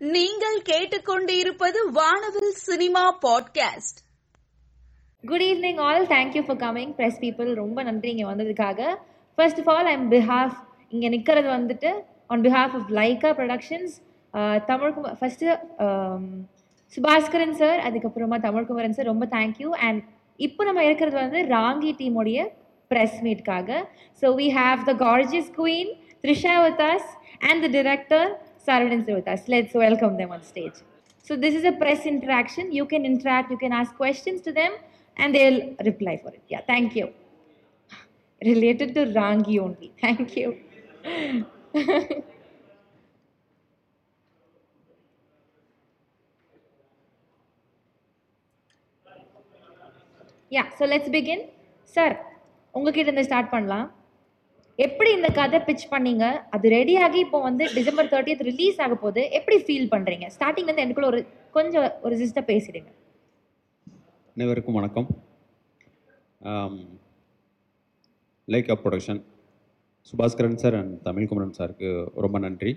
நீங்கள் கேட்டுக்கொண்டிருப்பது Vaanavil cinema podcast good evening all thank you for coming press people ரொம்ப நன்றி இங்கே வந்ததுக்காக. First of all I'm behalf இங்கே நிற்கிறது வந்துட்டு on behalf of Lyca productions Tamilkumar first Subaskaran sir அதுக்கப்புறமா தமிழ்குமரன் சார் ரொம்ப தேங்க்யூ அண்ட் இப்போ நம்ம இருக்கிறது வந்து ராங்கி டீமுடைய press மீட்காக so we have the gorgeous queen Trisha with and the director director Saravanan sir with us. Let's welcome them on stage. So this is a press interaction. You can interact, you can ask questions to them and they'll reply for it. Yeah, thank you. Related to Rangi only. Thank you. yeah, so let's begin. Sir உங்ககிட்ட இருந்து start பண்ணலாம் எப்படி இந்த கதை pitch பண்ணீங்க? அது ready ஆகி இப்போ வந்து டிசம்பர் தேர்ட்டியத் ரிலீஸ் ஆக போது எப்படி ஃபீல் பண்ணுறீங்க ஸ்டார்டிங்லேருந்து எனக்குள்ள ஒரு கொஞ்சம் ஒரு சிஸ்டர் பேசிடுங்க. அனைவருக்கும் வணக்கம். Lyca production Subaskaran sir and Tamilkumaran சாருக்கு ரொம்ப நன்றி.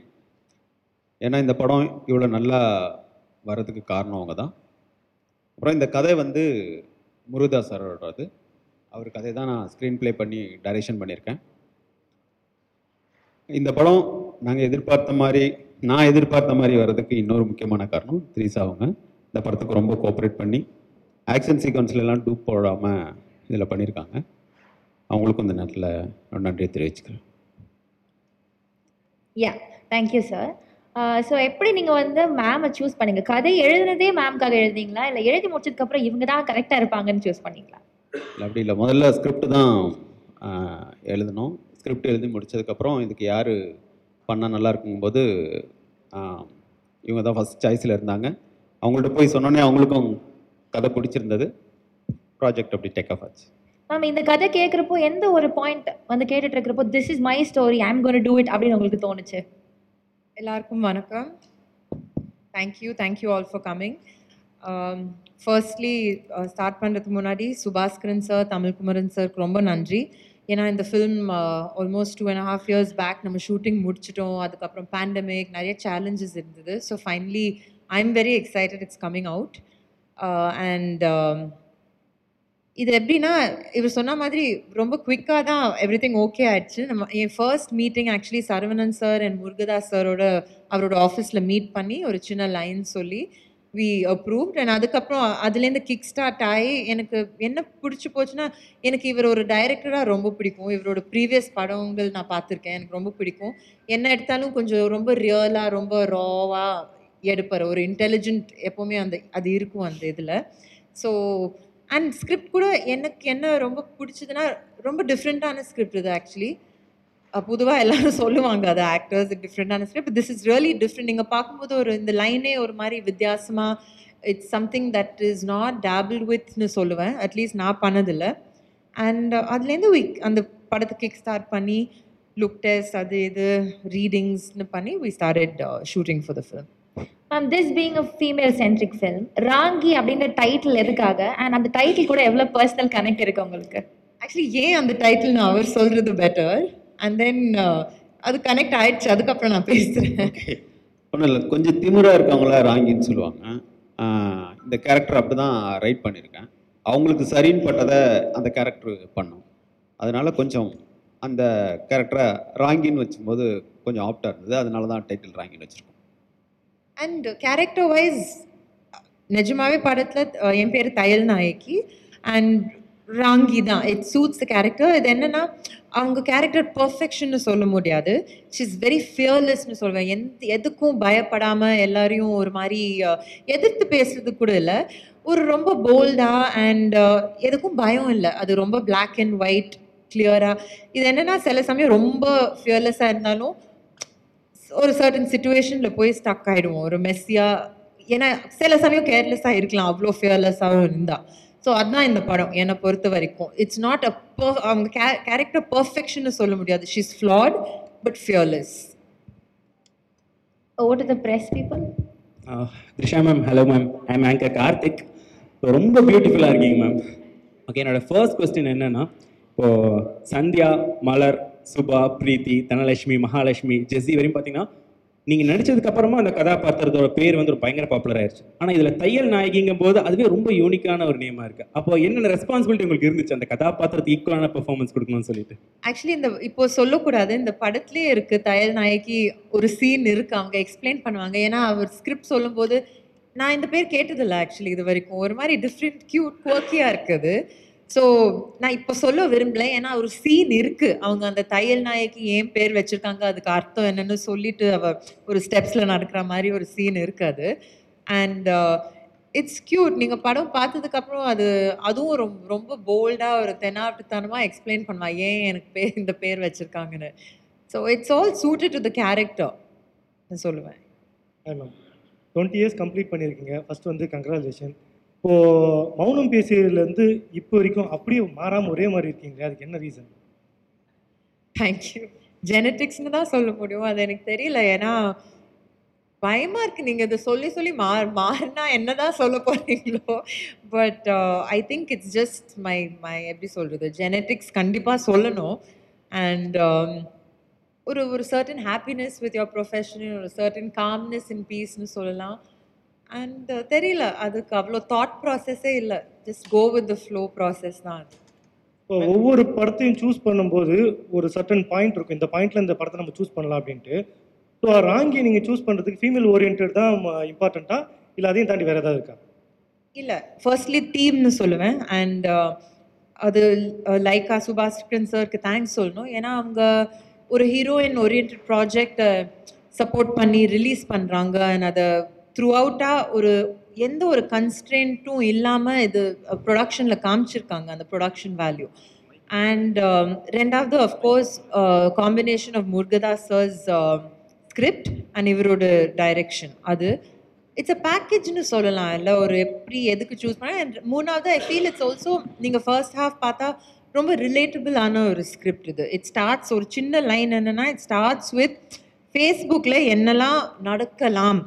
ஏன்னா இந்த படம் இவ்வளோ நல்லா வர்றதுக்கு காரணம் அவங்க தான் அப்புறம் இந்த கதை வந்து முருகதாஸ் சாரோடது அவர் கதை தான் நான் ஸ்க்ரீன் ப்ளே பண்ணி டைரெக்ஷன் பண்ணியிருக்கேன். இந்த படம் நாங்கள் எதிர்பார்த்த மாதிரி நான் எதிர்பார்த்த மாதிரி வர்றதுக்கு இன்னொரு முக்கியமான காரணம் த்ரீசா அவங்க. இந்த படத்துக்கு ரொம்ப கோஆப்ரேட் பண்ணி ஆக்ஷன் சீக்வன்ஸ்லாம் டூப் போடாமல் இதில் பண்ணியிருக்காங்க அவங்களுக்கும் இந்த நேரத்தில் நன்றியை தெரிவிச்சுக்கிறேன். யா தேங்க்யூ சார் ஸோ எப்படி நீங்கள் வந்து மேமை சூஸ் பண்ணீங்க? கதை எழுதுனதே மேம்காக எழுதிங்களா இல்லை எழுதி முடிச்சதுக்கப்புறம் இவங்க தான் கரெக்டாக இருப்பாங்கன்னு சூஸ் பண்ணீங்களா? இல்லை அப்படி இல்லை. முதல்ல ஸ்கிரிப்ட் தான் ஆஹ், எழுதணும். ஸ்கிரிப்ட் எழுதி முடிச்சதுக்கப்புறம் இதுக்கு யார் பண்ணால் நல்லா இருக்குங்கும்போது இவங்க தான் ஃபஸ்ட் சாய்ஸில் இருந்தாங்க. அவங்கள்ட்ட போய் சொன்னோன்னே அவங்களுக்கும் கதை பிடிச்சிருந்தது. ப்ராஜெக்ட் அப்படி டேக் ஆஃப் ஆச்சு. மேம் இந்த கதை கேட்குறப்போ எந்த ஒரு பாயிண்ட் வந்து கேட்டுட்டு இருக்கிறப்போ this is my story I'm gonna do it அப்படின்னு உங்களுக்கு தோணுச்சு? எல்லாருக்கும் வணக்கம். Thank you thank you all for coming firstly start பண்ணுறதுக்கு முன்னாடி சுபாஸ்கரன் சார் தமிழ்குமரன் சாருக்கு ரொம்ப நன்றி. ஏன்னா இந்த film almost two and half years back நம்ம ஷூட்டிங் முடிச்சிட்டோம். அதுக்கப்புறம் பேண்டமிக் நிறைய சேலஞ்சஸ் இருந்தது. So finally I am very excited it's coming out and இது எப்படின்னா இவர் சொன்ன மாதிரி ரொம்ப குவிக்காக தான் எவ்ரி திங் ஓகே ஆயிடுச்சு. நம்ம என் first meeting actually Saravanan sir and Murugadoss சாரோட அவரோட ஆஃபீஸில் மீட் பண்ணி ஒரு சின்ன லைன் சொல்லி வி அப்ரூவ்ட் அண்ட் அதுக்கப்புறம் அதுலேருந்து கிக் ஸ்டார்ட் ஆகி எனக்கு என்ன பிடிச்சி போச்சுன்னா எனக்கு இவர் ஒரு டைரக்டராக ரொம்ப பிடிக்கும். இவரோட ப்ரீவியஸ் படங்கள் நான் பார்த்துருக்கேன். எனக்கு ரொம்ப பிடிக்கும். என்ன எடுத்தாலும் கொஞ்சம் ரொம்ப ரியலாக ரொம்ப ராவாக எடுப்பார். ஒரு இன்டெலிஜென்ட் எப்போவுமே அந்த அது இருக்கும் அந்த இதில். ஸோ அண்ட் ஸ்கிரிப்ட் கூட எனக்கு என்ன ரொம்ப பிடிச்சதுன்னா ரொம்ப டிஃப்ரெண்ட்டான ஸ்கிரிப்ட் இது ஆக்சுவலி பொதுவாக எல்லாரும் சொல்லுவாங்க அது ஆக்டர்ஸ் டிஃப்ரெண்ட்டான script this is really different நீங்கள் பார்க்கும்போது ஒரு இந்த லைனே ஒரு மாதிரி வித்தியாசமாக it's something that is not table வித்னு சொல்லுவேன். அட்லீஸ்ட் நான் பண்ணதில்லை. அண்ட் அதுலேருந்து வி அந்த படத்தை கிக் ஸ்டார்ட் பண்ணி லுக் டெஸ்ட் அது இது ரீடிங்ஸ்னு பண்ணி we started shooting for the film ma'am this being a female centric film Raangi அப்படின்ற டைட்டில் எதுக்காக? அண்ட் அந்த டைட்டில் கூட எவ்வளோ பர்சனல் கனெக்ட் இருக்கு உங்களுக்கு? ஆக்சுவலி ஏன் அந்த டைட்டில் நான் அவர் சொல்கிறது பெட்டர் அண்ட் தென் அது கனெக்ட் ஆயிடுச்சு. அதுக்கப்புறம் நான் பேசுகிறேன் ஒன்றும் இல்லை. கொஞ்சம் திமிராக இருக்கவங்கள ராங்கின்னு சொல்லுவாங்க. இந்த கேரக்டர் அப்படி தான் ரைட் பண்ணியிருக்கேன். அவங்களுக்கு சரின்னு பட்டதை அந்த கேரக்டர் பண்ணும். அதனால கொஞ்சம் அந்த கேரக்டரை ராங்கின்னு வச்சும்போது கொஞ்சம் ஆப்டாக இருந்தது. அதனால தான் டைட்டில் ராங்கின்னு வச்சுருக்கோம். அண்ட் கேரக்டர் வைஸ் நிஜமாவே படத்தில் என் பேர் தையல் நாயக்கி அண்ட் ராங்கி தான் இட் சூட்ஸ் த கேரக்டர் இது என்னன்னா அவங்க கேரக்டர் பர்ஃபெக்ஷன்னு சொல்ல முடியாது. ஷி இஸ் வெரி ஃபியர்லெஸ்னு சொல்வேன். எந்த எதுக்கும் பயப்படாமல் எல்லாரையும் ஒரு மாதிரி எதிர்த்து பேசுறது கூட இல்லை. ஒரு ரொம்ப போல்டாக அண்ட் எதுக்கும் பயம் இல்லை. அது ரொம்ப பிளாக் அண்ட் ஒயிட் கிளியராக இது என்னன்னா சில சமயம் ரொம்ப ஃபியர்லெஸ்ஸாக இருந்தாலும் ஒரு சர்டன் சுச்சுவேஷனில் போய் ஸ்டக் ஆகிடுவோம் ஒரு மெஸ்ஸியாக ஏன்னா சில சமயம் கேர்லெஸ்ஸாக இருக்கலாம். அவ்வளோ ஃபியர்லெஸ்ஸாகவும் இருந்தால் ஸோ அதுதான் இந்த படம் என்னை பொறுத்த வரைக்கும். இட்ஸ் நாட் அ அவங்க கே கேரக்டர் பர்ஃபெக்ஷன்னு சொல்ல முடியாது. She is flat but fearless over to the press people Trisha ma'am hello ma'am I am anchor Karthik ரொம்ப பியூட்டிஃபுல்லாக இருக்கீங்க மேம் ஓகே என்னோட ஃபர்ஸ்ட் கொஸ்டின் என்னன்னா இப்போது சந்தியா மலர் சுபா பிரீத்தி தனலட்சுமி மகாலட்சுமி ஜெஸ்ஸி வரையும் பார்த்தீங்கன்னா நீங்கள் நடிச்சதுக்கு அப்புறமா அந்த கதாபாத்திரத்தோட பேர் வந்து ஒரு பயங்கர பாப்புலர் ஆயிடுச்சு ஆனால் இதில் தையல் நாயகிங்கும் போது அதுவே ரொம்ப யூனிக்கான ஒரு நேமாக இருக்கு. அப்போ என்னென்ன ரெஸ்பான்சிபிலிட்டி உங்களுக்கு இருந்துச்சு? அந்த கதாபாத்திரத்துக்கு ஈக்குவலான பெர்ஃபார்மன்ஸ் கொடுக்கணும்னு சொல்லிட்டு. ஆக்சுவலி இந்த இப்போ சொல்லக்கூடாது. இந்த படத்துலயே இருக்கு தையல் நாயகி ஒரு சீன் இருக்கு. அவங்க எக்ஸ்பிளைன் பண்ணுவாங்க. ஏன்னா அவர் ஸ்கிரிப்ட் சொல்லும்போது நான் இந்த பேர் கேட்டதில்லை ஆக்சுவலி இது வரைக்கும். ஒரு மாதிரி டிஃப்ரெண்ட் கியூட் கோக்கியாக இருக்குது. ஸோ நான் இப்போ சொல்ல விரும்பல. ஏன்னா ஒரு சீன் இருக்கு. அவங்க அந்த தையல் நாயக்கு ஏன் பேர் வச்சிருக்காங்க? அதுக்கு அர்த்தம் என்னன்னு சொல்லிட்டு அவ ஒரு ஸ்டெப்ஸ்ல நடக்கிற மாதிரி ஒரு சீன் இருக்கு அது. அண்ட் இட்ஸ் கியூட் நீங்க படம் பார்த்ததுக்கு அப்புறம் அது அதுவும் ரொம்ப ரொம்ப போல்டா ஒரு தெனாட்டுத்தனமா எக்ஸ்பிளைன் பண்ணுவா. ஏன் எனக்கு பேர் இந்த பேர் வச்சிருக்காங்கன்னு. So it's all suited to the character நான் சொல்லுவேன். டுவெண்ட்டி இயர்ஸ் கம்ப்ளீட் பண்ணியிருக்கீங்க. ஃபர்ஸ்ட் வந்து கங்க்ராச்சுலேஷன் இப்போது மௌனம் பேசியதுலேருந்து இப்போ வரைக்கும் அப்படியே மாறாமல் ஒரே மாதிரி இருக்கீங்க அதுக்கு என்ன ரீசன் தேங்க்யூ ஜெனட்டிக்ஸ்னு தான் சொல்ல முடியும். அது எனக்கு தெரியல. ஏன்னா பயமா இருக்கு. நீங்க இதை சொல்லி சொல்லி மா மாறினா என்னதான் சொல்ல போறீங்களோ. But I think it's just my my எப்படி சொல்றது? ஜெனட்டிக்ஸ் கண்டிப்பா சொல்லணும். அண்ட் um, ஒரு ஒரு certain happiness with your profession ஒரு சர்டன் காம்னஸ் இன் பீஸ்னு சொல்லலாம். அண்ட் தெரியல அதுக்கு அவ்வளோ தாட் ப்ராசஸே இல்லை. Just go with the flow process தான். அது இப்போ ஒவ்வொரு படத்தையும் சூஸ் பண்ணும்போது ஒரு சர்டன் பாயிண்ட் இருக்கும். இந்த பாயிண்ட்ல இந்த படத்தை நம்ம சூஸ் பண்ணலாம் அப்படின்ட்டு. ஸோ ராங்கி நீங்கள் சூஸ் பண்ணுறதுக்கு ஃபீமேல் ஓரியன்ட் தான் இம்பார்ட்டண்ட்டா இல்லை அதையும் தாண்டி வேறு ஏதாவது இருக்கா? இல்லை. ஃபர்ஸ்ட்லி டீம்னு சொல்லுவேன். அண்ட் அது லைக்கா சுபாஷ்கரன் சருக்கு தேங்க்ஸ் சொல்லணும். ஏன்னா அவங்க ஒரு ஹீரோயின் ஓரியன்ட் ப்ராஜெக்டை சப்போர்ட் பண்ணி ரிலீஸ் பண்ணுறாங்க அண்ட் அதை த்ரூ அவுட்டாக ஒரு எந்த ஒரு கன்ஸ்ட்ரென்ட்டும் இல்லாமல் இது uh, ப்ரொடக்ஷனில் காமிச்சிருக்காங்க அந்த ப்ரொடக்ஷன் வேல்யூ அண்ட் ரெண்டாவது of course combination of Murugadoss sir's script and இவரோட டைரக்ஷன் அது இட்ஸ் அ பேக்கேஜ்னு சொல்லலாம். இல்லை ஒரு எப்படி எதுக்கு சூஸ் பண்ண அண்ட் மூணாவது ஐ ஃபீல் இட்ஸ் ஆல்சோ நீங்கள் ஃபர்ஸ்ட் ஹாஃப் பார்த்தா ரொம்ப ரிலேட்டபிளான ஒரு ஸ்கிரிப்ட் இது. இட் ஸ்டார்ட்ஸ் ஒரு சின்ன லைன் என்னென்னா இட் ஸ்டார்ட்ஸ் வித் ஃபேஸ்புக்கில் என்னெல்லாம் நடக்கலாம்.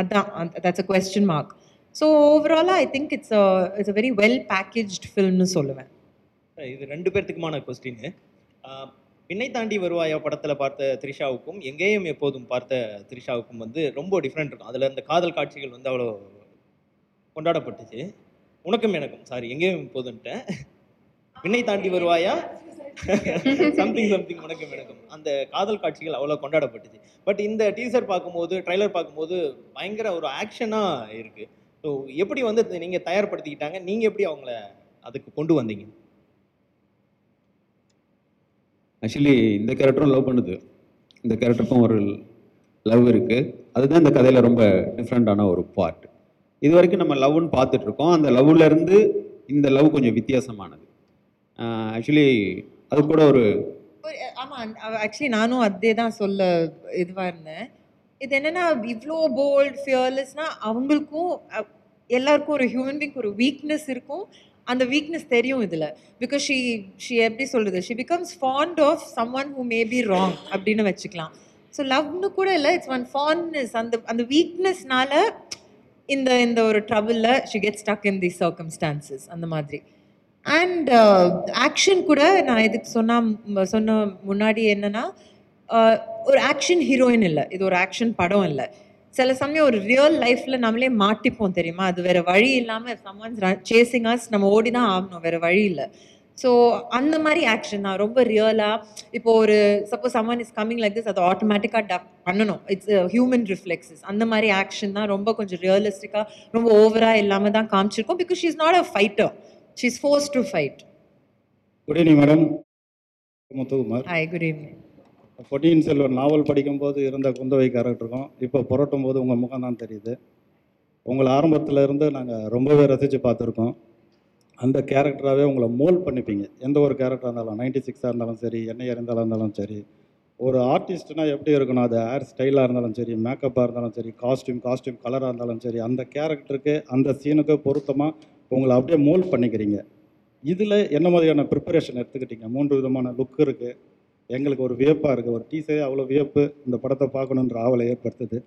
அதான் that's a question mark so ஓவராலாக I think it's it's a very well packaged ஃபில்ம்னு சொல்லுவேன். இது ரெண்டு பேர்த்துக்குமான கொஸ்டின் பின்னை தாண்டி வருவாயா படத்தில் பார்த்த த்ரிஷாவுக்கும் எங்கேயும் எப்போதும் பார்த்த த்ரிஷாவுக்கும் வந்து ரொம்ப டிஃப்ரெண்ட் இருக்கும். அதில் அந்த காதல் காட்சிகள் வந்து அவ்வளோ கொண்டாடப்பட்டுச்சு. உனக்கும் எனக்கும் சாரி எங்கேயும் எப்போதுன்ட்டேன் விண்ணை தாண்டி வருவாயா? சம்திங் சம்திங் வணக்கம் வணக்கம். அந்த காதல் காட்சிகள் அவ்வளோ கொண்டாடப்பட்டுச்சு பட் இந்த டீசர் பார்க்கும்போது ட்ரைலர் பார்க்கும்போது பயங்கர ஒரு ஆக்ஷனாக இருக்கு. ஸோ எப்படி வந்து நீங்கள் தயார்படுத்திக்கிட்டாங்க? நீங்கள் எப்படி அவங்கள அதுக்கு கொண்டு வந்தீங்க? ஆக்சுவலி இந்த கேரக்டரும் லவ் பண்ணுது. இந்த கேரக்டருக்கும் ஒரு லவ் இருக்குது அதுதான் இந்த கதையில் ரொம்ப டிஃப்ரெண்ட்டான ஒரு பார்ட் இது வரைக்கும் நம்ம லவ்னு பார்த்துட்டு இருக்கோம். அந்த லவ்ல இருந்து இந்த லவ் கொஞ்சம் வித்தியாசமானது. ஆக்சுவலி அது கூட ஒரு ஆமாம் ஆமா ஆக்சுவலி நானும் அதே தான் சொல்ல இதுவா இருந்தேன். இது என்னன்னா இவ்வளோ போல்ட் ஃபியர்லெஸ்னால் அவங்களுக்கும் எல்லாருக்கும் ஒரு ஹியூமன் பீங் ஒரு வீக்னஸ் இருக்கும். அந்த வீக்னஸ் தெரியும் இதுல. பிகாஸ் ஷி ஷி எப்படி சொல்றது? She becomes fond of someone who may be wrong அப்படின்னு வச்சுக்கலாம். ஸோ லவ்னு கூட இல்லை இட்ஸ் ஒன் ஃபாண்ட்னஸ் அந்த அந்த வீக்னஸ்னால இந்த இந்த ஒரு ட்ரபிளில் she get stuck in the circumstances அந்த மாதிரி. அண்ட் ஆக்ஷன் uh, கூட நான் இதுக்கு சொன்னால் சொன்ன முன்னாடி என்னென்னா ஒரு ஆக்ஷன் ஹீரோயின் இல்லை. இது ஒரு ஆக்ஷன் படம் இல்லை. சில சமயம் ஒரு ரியல் லைஃப்பில் நம்மளே மாட்டிப்போம் தெரியுமா? அது வேற வழி இல்லாமல் சம்மன்ஸ் சேசிங் அஸ் நம்ம ஓடி தான் ஆகணும். வேற வழி இல்லை. ஸோ அந்த மாதிரி ஆக்ஷன் தான். ரொம்ப ரியலாக இப்போ ஒரு suppose someone is coming like this அது ஆட்டோமேட்டிக்காக டப் பண்ணணும். இட்ஸ் ஹியூமன் ரிஃப்ளெக்ஸஸ் அந்த மாதிரி ஆக்ஷன் தான் ரொம்ப கொஞ்சம் ரியலிஸ்டிக்காக ரொம்ப ஓவராக இல்லாமல் தான் காமிச்சிருக்கோம். Because she is not a fighter she is force to fight good evening madam Muthukumar hi good evening Ponniyin Selvan நாவல் படிக்கும்போது இருந்த குந்தவை கேரக்டருக்கும் இப்போ புரட்டும் போது உங்கள் முகம் தான் தெரியுது. உங்களை ஆரம்பத்தில் இருந்து நாங்கள் ரொம்பவே ரசித்து பார்த்துருக்கோம். அந்த கேரக்டராகவே உங்களை மோல்ட் பண்ணிப்பீங்க. எந்த ஒரு கேரக்டராக இருந்தாலும் நைன்டி சிக்ஸாக இருந்தாலும் சரி என்ன இருந்தாலும் இருந்தாலும் சரி ஒரு ஆர்டிஸ்ட்னா எப்படி இருக்கணும் அது ஹேர் ஸ்டைலாக இருந்தாலும் சரி மேக்கப்பாக இருந்தாலும் சரி காஸ்டியூம் காஸ்டியூம் கலராக இருந்தாலும் சரி அந்த கேரக்டருக்கு அந்த சீனுக்கு பொருத்தமாக உங்களை அப்படியே மோல் பண்ணிக்கிறீங்க. இதில் என்ன மாதிரியான ப்ரிப்பரேஷன் எடுத்துக்கிட்டீங்க? மூன்று விதமான லுக் இருக்குது எங்களுக்கு ஒரு வியப்பாக இருக்குது ஒரு டீசரே அவ்வளோ வியப்பு இந்த படத்தை பார்க்கணுன்ற ஆவலை ஏற்படுத்துது.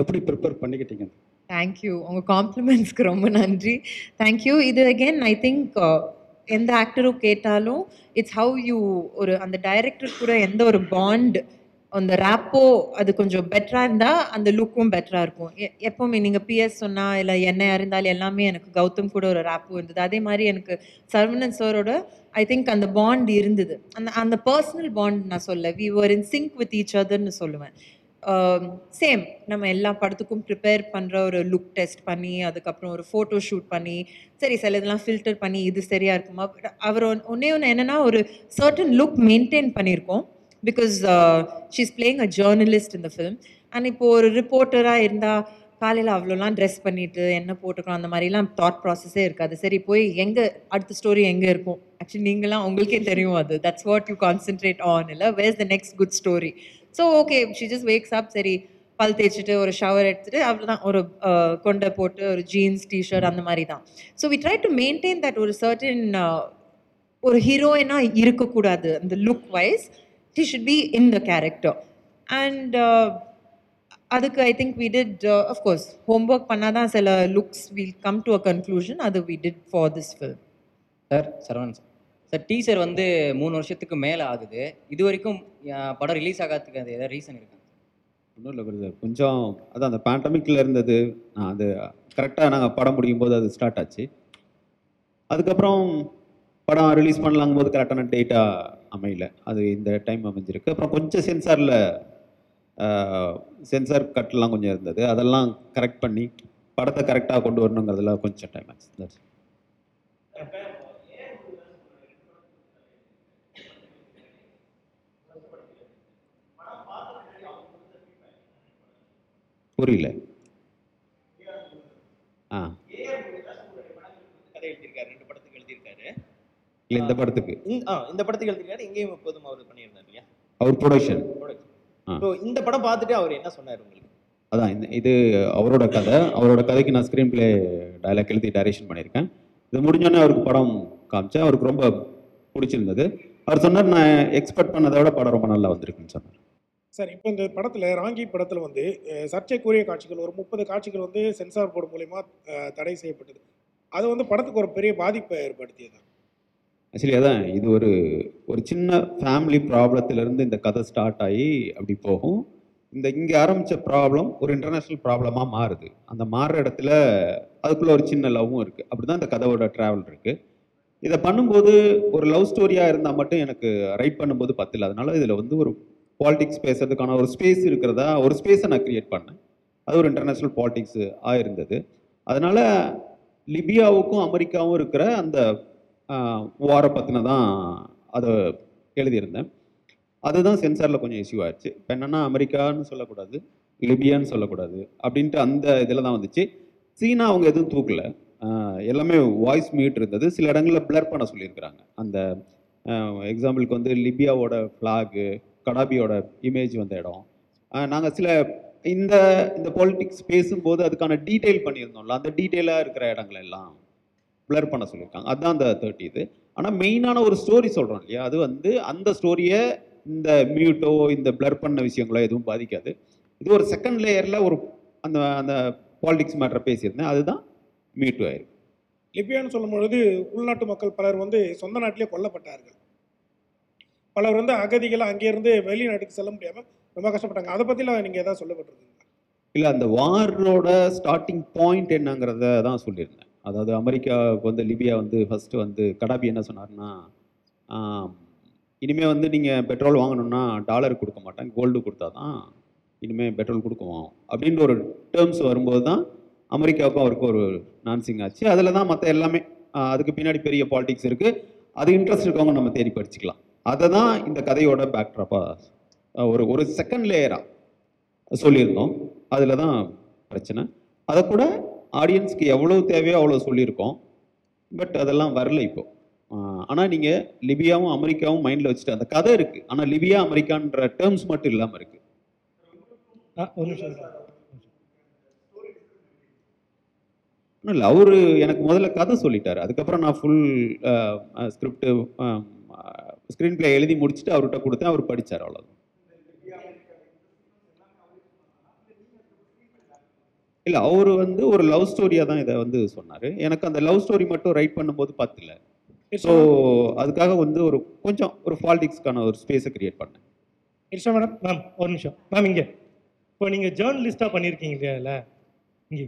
எப்படி ப்ரிப்பேர் பண்ணிக்கிட்டீங்க? தேங்க்யூ உங்கள் காம்ப்ளிமெண்ட்ஸ்க்கு ரொம்ப நன்றி. தேங்க்யூ இது அகெயின் ஐ திங்க் எந்த ஆக்டரும் கேட்டாலும் இட்ஸ் ஹவ் யூ ஒரு அந்த டைரக்டர் கூட எந்த ஒரு பாண்ட் அந்த ரேப்போ அது கொஞ்சம் பெட்டராக இருந்தால் அந்த லுக்கும் பெட்டராக இருக்கும். எ- எப்போவுமே நீங்கள் பிஎஸ் சொன்னால் இல்லை என்ன இருந்தாலும் எல்லாமே எனக்கு கௌதம் கூட ஒரு ரேப்போ இருந்தது. அதே மாதிரி எனக்கு சரவணன் சாரோட ஐ திங்க் அந்த பாண்ட் இருந்தது. அந்த அந்த பர்சனல் பாண்ட் நான் சொல்ல we were in sync with each அதர்னு சொல்லுவேன். Um, சேம் நம்ம எல்லா படத்துக்கும் ப்ரிப்பேர் பண்ணுற ஒரு லுக் டெஸ்ட் பண்ணி அதுக்கப்புறம் ஒரு ஃபோட்டோ ஷூட் பண்ணி சரி சில இதெல்லாம் ஃபில்டர் பண்ணி இது சரியாக இருக்குமா? அவர் ஒன்- ஒன்று என்னென்னா ஒரு சர்டன் லுக் மெயின்டைன் பண்ணியிருக்கோம். Because she's playing a journalist இந்த ஃபிலிம் அண்ட் இப்போ ஒரு ரிப்போர்ட்டராக இருந்தால் காலையில் அவ்வளோலாம் ட்ரெஸ் பண்ணிட்டு என்ன போட்டுக்கணும் அந்த மாதிரிலாம் தாட் ப்ராசஸே இருக்காது. சரி போய் எங்கே அடுத்த ஸ்டோரி எங்கே இருக்கும்? ஆக்சுவலி நீங்களாம் உங்களுக்கே தெரியும் அது. That's what you concentrate on இல்லை? Where's the next good story so okay she just wakes up சரி பல் தேய்ச்சிட்டு ஒரு ஷவர் எடுத்துட்டு அவ்வளோதான் ஒரு கொண்டை போட்டு ஒரு ஜீன்ஸ் டிஷர்ட் அந்த மாதிரி தான் so we try to maintain that ஒரு சர்டன் ஒரு ஹீரோயினாக இருக்கக்கூடாது அந்த look wise he should be in the character and அதுக்கு I think we did of course homework பண்ணால் தான் சில looks will come to a conclusion அது we did for this film sir Saravanan sir sir teaser வந்து மூணு வருஷத்துக்கு மேலே ஆகுது. இது வரைக்கும் படம் ரிலீஸ் ஆகாததுக்கு அது ஏதாவது ரீசன் இருக்கா? ஒன்றும் இல்லை பிரதர் கொஞ்சம் அதான் அந்த பேண்டமிக்கில் இருந்தது. நான் அது கரெக்டாக நாங்கள் படம் முடியும் போது அது ஸ்டார்ட் ஆச்சு. அதுக்கப்புறம் படம் ரிலீஸ் பண்ணலாங்கும் போது கரெக்டான டேட்டாக அமையல. அது இந்த டைம் அமைஞ்சிருக்கு. அப்புறம் கொஞ்சம் சென்சாரில் சென்சார் கட்லாம் கொஞ்சம் இருந்தது. அதெல்லாம் கரெக்ட் பண்ணி படத்தை கரெக்டாக கொண்டு வரணுங்கிறதுல கொஞ்சம் டைம் ஆச்சு. புரியல. ஆ கதை எழுதியிருக்காரு ரெண்டு படத்துக்கு எழுதியிருக்காரு இல்லை இந்த படத்துக்கு. இந்த- படத்துக்கு எழுதியிருக்காரு எங்கேயும் எப்போதும் அவர் பண்ணியிருந்தார் இல்லையா? அவர் ப்ரொடக்ஷன். ஸோ இந்த படம் பார்த்துட்டு அவர் என்ன சொன்னார் உங்களுக்கு? அதான் இந்த இது அவரோட கதை. அவரோட கதைக்கு நான் ஸ்க்ரீன் ப்ளே டைலாக் எழுதி டைரக்ஷன் பண்ணியிருக்கேன். இது முடிஞ்சோடனே அவருக்கு படம் காமிச்சேன். அவருக்கு ரொம்ப பிடிச்சிருந்தது. அவர் சொன்னார் நான் எக்ஸ்பெக்ட் பண்ணதை விட படம் ரொம்ப நல்லா வந்திருக்குன்னு சொன்னார். சார் இப்போ இந்த படத்தில் ராங்கி படத்தில் வந்து சர்ச்சைக்குரிய காட்சிகள் ஒரு முப்பது காட்சிகள் வந்து சென்சார் போர்டு மூலயமா தடை செய்யப்பட்டது. அது வந்து படத்துக்கு ஒரு பெரிய பாதிப்பை ஏற்படுத்தியது? ஆக்சுவலி அதான் இது ஒரு ஒரு சின்ன ஃபேமிலி ப்ராப்ளத்திலேருந்து இந்த கதை ஸ்டார்ட் ஆகி அப்படி போகும். இந்த இங்கே ஆரம்பித்த ப்ராப்ளம் ஒரு இன்டர்நேஷ்னல் ப்ராப்ளமாக மாறுது. அந்த மாறுற இடத்துல அதுக்குள்ளே ஒரு சின்ன லவ்வும் இருக்குது அப்படி தான் இந்த கதையோட ட்ராவல் இருக்குது இதை பண்ணும்போது ஒரு லவ் ஸ்டோரியாக இருந்தால் மட்டும் எனக்கு ரைட் பண்ணும்போது பத்தில அதனால இதில் வந்து ஒரு பாலிடிக்ஸ் பேசுறதுக்கான ஒரு ஸ்பேஸ் இருக்கிறதா ஒரு ஸ்பேஸை நான் க்ரியேட் பண்ணேன். அது ஒரு இன்டர்நேஷ்னல் பாலிடிக்ஸ் ஆயிருந்தது அதனால் லிபியாவுக்கும் அமெரிக்காவும் இருக்கிற அந்த ஓரை பற்றின தான் அதை எழுதியிருந்தேன். அதுதான் சென்சாரில் கொஞ்சம் இஷ்யூ ஆயிடுச்சு. இப்போ என்னென்னா அமெரிக்கான்னு சொல்லக்கூடாது லிபியான்னு சொல்லக்கூடாது அப்படின்ட்டு அந்த இதில் தான் வந்துச்சு. சீனா அவங்க எதுவும் தூக்கல. எல்லாமே வாய்ஸ் மியூட் இருந்தது. சில இடங்களில் பிளர் பண்ண சொல்லியிருக்கிறாங்க. அந்த எக்ஸாம்பிளுக்கு வந்து லிபியாவோட ஃப்ளாகு கடாபியோட இமேஜ் வந்த இடம். நாங்கள் சில இந்த இந்த பாலிட்டிக்ஸ் பேசும்போது அதுக்கான டீட்டெயில் பண்ணியிருந்தோம்ல. அந்த டீட்டெயிலாக இருக்கிற இடங்கள் எல்லாம். பிளர் பண்ண சொல்லியிருக்காங்க. அதுதான் அந்த தேர்ட்டி இது. ஆனால் மெயினான ஒரு ஸ்டோரி சொல்கிறோம் இல்லையா? அது வந்து அந்த ஸ்டோரியை இந்த மியூட்டோ இந்த பிளர் பண்ண விஷயங்களோ எதுவும் பாதிக்காது. இது ஒரு செகண்ட் லேயரில் ஒரு அந்த அந்த பாலிடிக்ஸ் மேட்டரை பேசியிருந்தேன். அதுதான் மியூட்டோ ஆயிருக்கு. லிபியான்னு சொல்லும் பொழுது உள்நாட்டு மக்கள் பலர் வந்து சொந்த நாட்டிலே கொல்லப்பட்டார்கள். பலர் வந்து அகதிகள் அங்கேருந்து வெளிநாட்டுக்கு செல்ல முடியாமல் ரொம்ப கஷ்டப்பட்டாங்க. அதை பற்றிலாம் நீங்கள் எதாவது சொல்லப்பட்டிருக்கீங்க இல்லை அந்த வாரோட ஸ்டார்டிங் பாயிண்ட் என்னங்கிறத தான் சொல்லியிருந்தேன். அதாவது அமெரிக்காவுக்கு வந்து லிபியா வந்து ஃபஸ்ட்டு வந்து கடாபி என்ன சொன்னார்னா இனிமேல் இனிமே வந்து நீங்கள் பெட்ரோல் வாங்கணும்னா டாலர் கொடுக்க மாட்டேன் கோல்டு கொடுத்தா தான் இனிமேல் பெட்ரோல் கொடுக்குவோம் அப்படின்ற ஒரு டேர்ம்ஸ் வரும்போது தான் அமெரிக்காவுக்கும் அவருக்கும் ஒரு நான்சிங் ஆச்சு. அதில் தான் மற்ற எல்லாமே அதுக்கு பின்னாடி பெரிய பாலிடிக்ஸ் இருக்குது அது இன்ட்ரெஸ்ட் இருக்கவங்க நம்ம தேடி படிச்சுக்கலாம். அதை தான் இந்த கதையோட பேக்ட்ராப்பாக ஒரு ஒரு செகண்ட் லேயராக சொல்லியிருந்தோம். அதில் தான் பிரச்சனை. அதை கூட ஆடியன்ஸ்க்கு எவ்வளோ தேவையோ அவ்வளோ சொல்லியிருக்கோம். பட் அதெல்லாம் வரல இப்போ. ஆனால் நீங்கள் லிபியாவும் அமெரிக்காவும் மைண்டில் வச்சுட்டு அந்த கதை இருக்குது ஆனால் லிபியா அமெரிக்கான்ற டேர்ம்ஸ் மட்டும் இல்லாமல் இருக்குது இல்லை அவரு எனக்கு முதல்ல கதை சொல்லிட்டாரு. அதுக்கப்புறம் நான் ஃபுல் ஸ்கிரிப்ட் ஸ்க்ரீன் ப்ளே எழுதி முடிச்சுட்டு அவர்கிட்ட கொடுத்தேன். அவர் படிச்சார் அவ்வளோதான் இல்லை அவர் வந்து ஒரு லவ் ஸ்டோரியாக தான் இதை வந்து சொன்னார். எனக்கு அந்த லவ் ஸ்டோரி மட்டும் ரைட் பண்ணும்போது பத்தல. ஸோ அதுக்காக வந்து ஒரு கொஞ்சம் ஒரு பாலிடிக்ஸ்க்கான ஒரு ஸ்பேஸை கிரியேட் பண்ணேன். இர்ஷா மேடம் மேம் ஒரு நிமிஷம். மேம் இங்கே. இப்போ நீங்கள் ஜேர்னலிஸ்ட்டாக பண்ணியிருக்கீங்க இல்லையா இங்கே.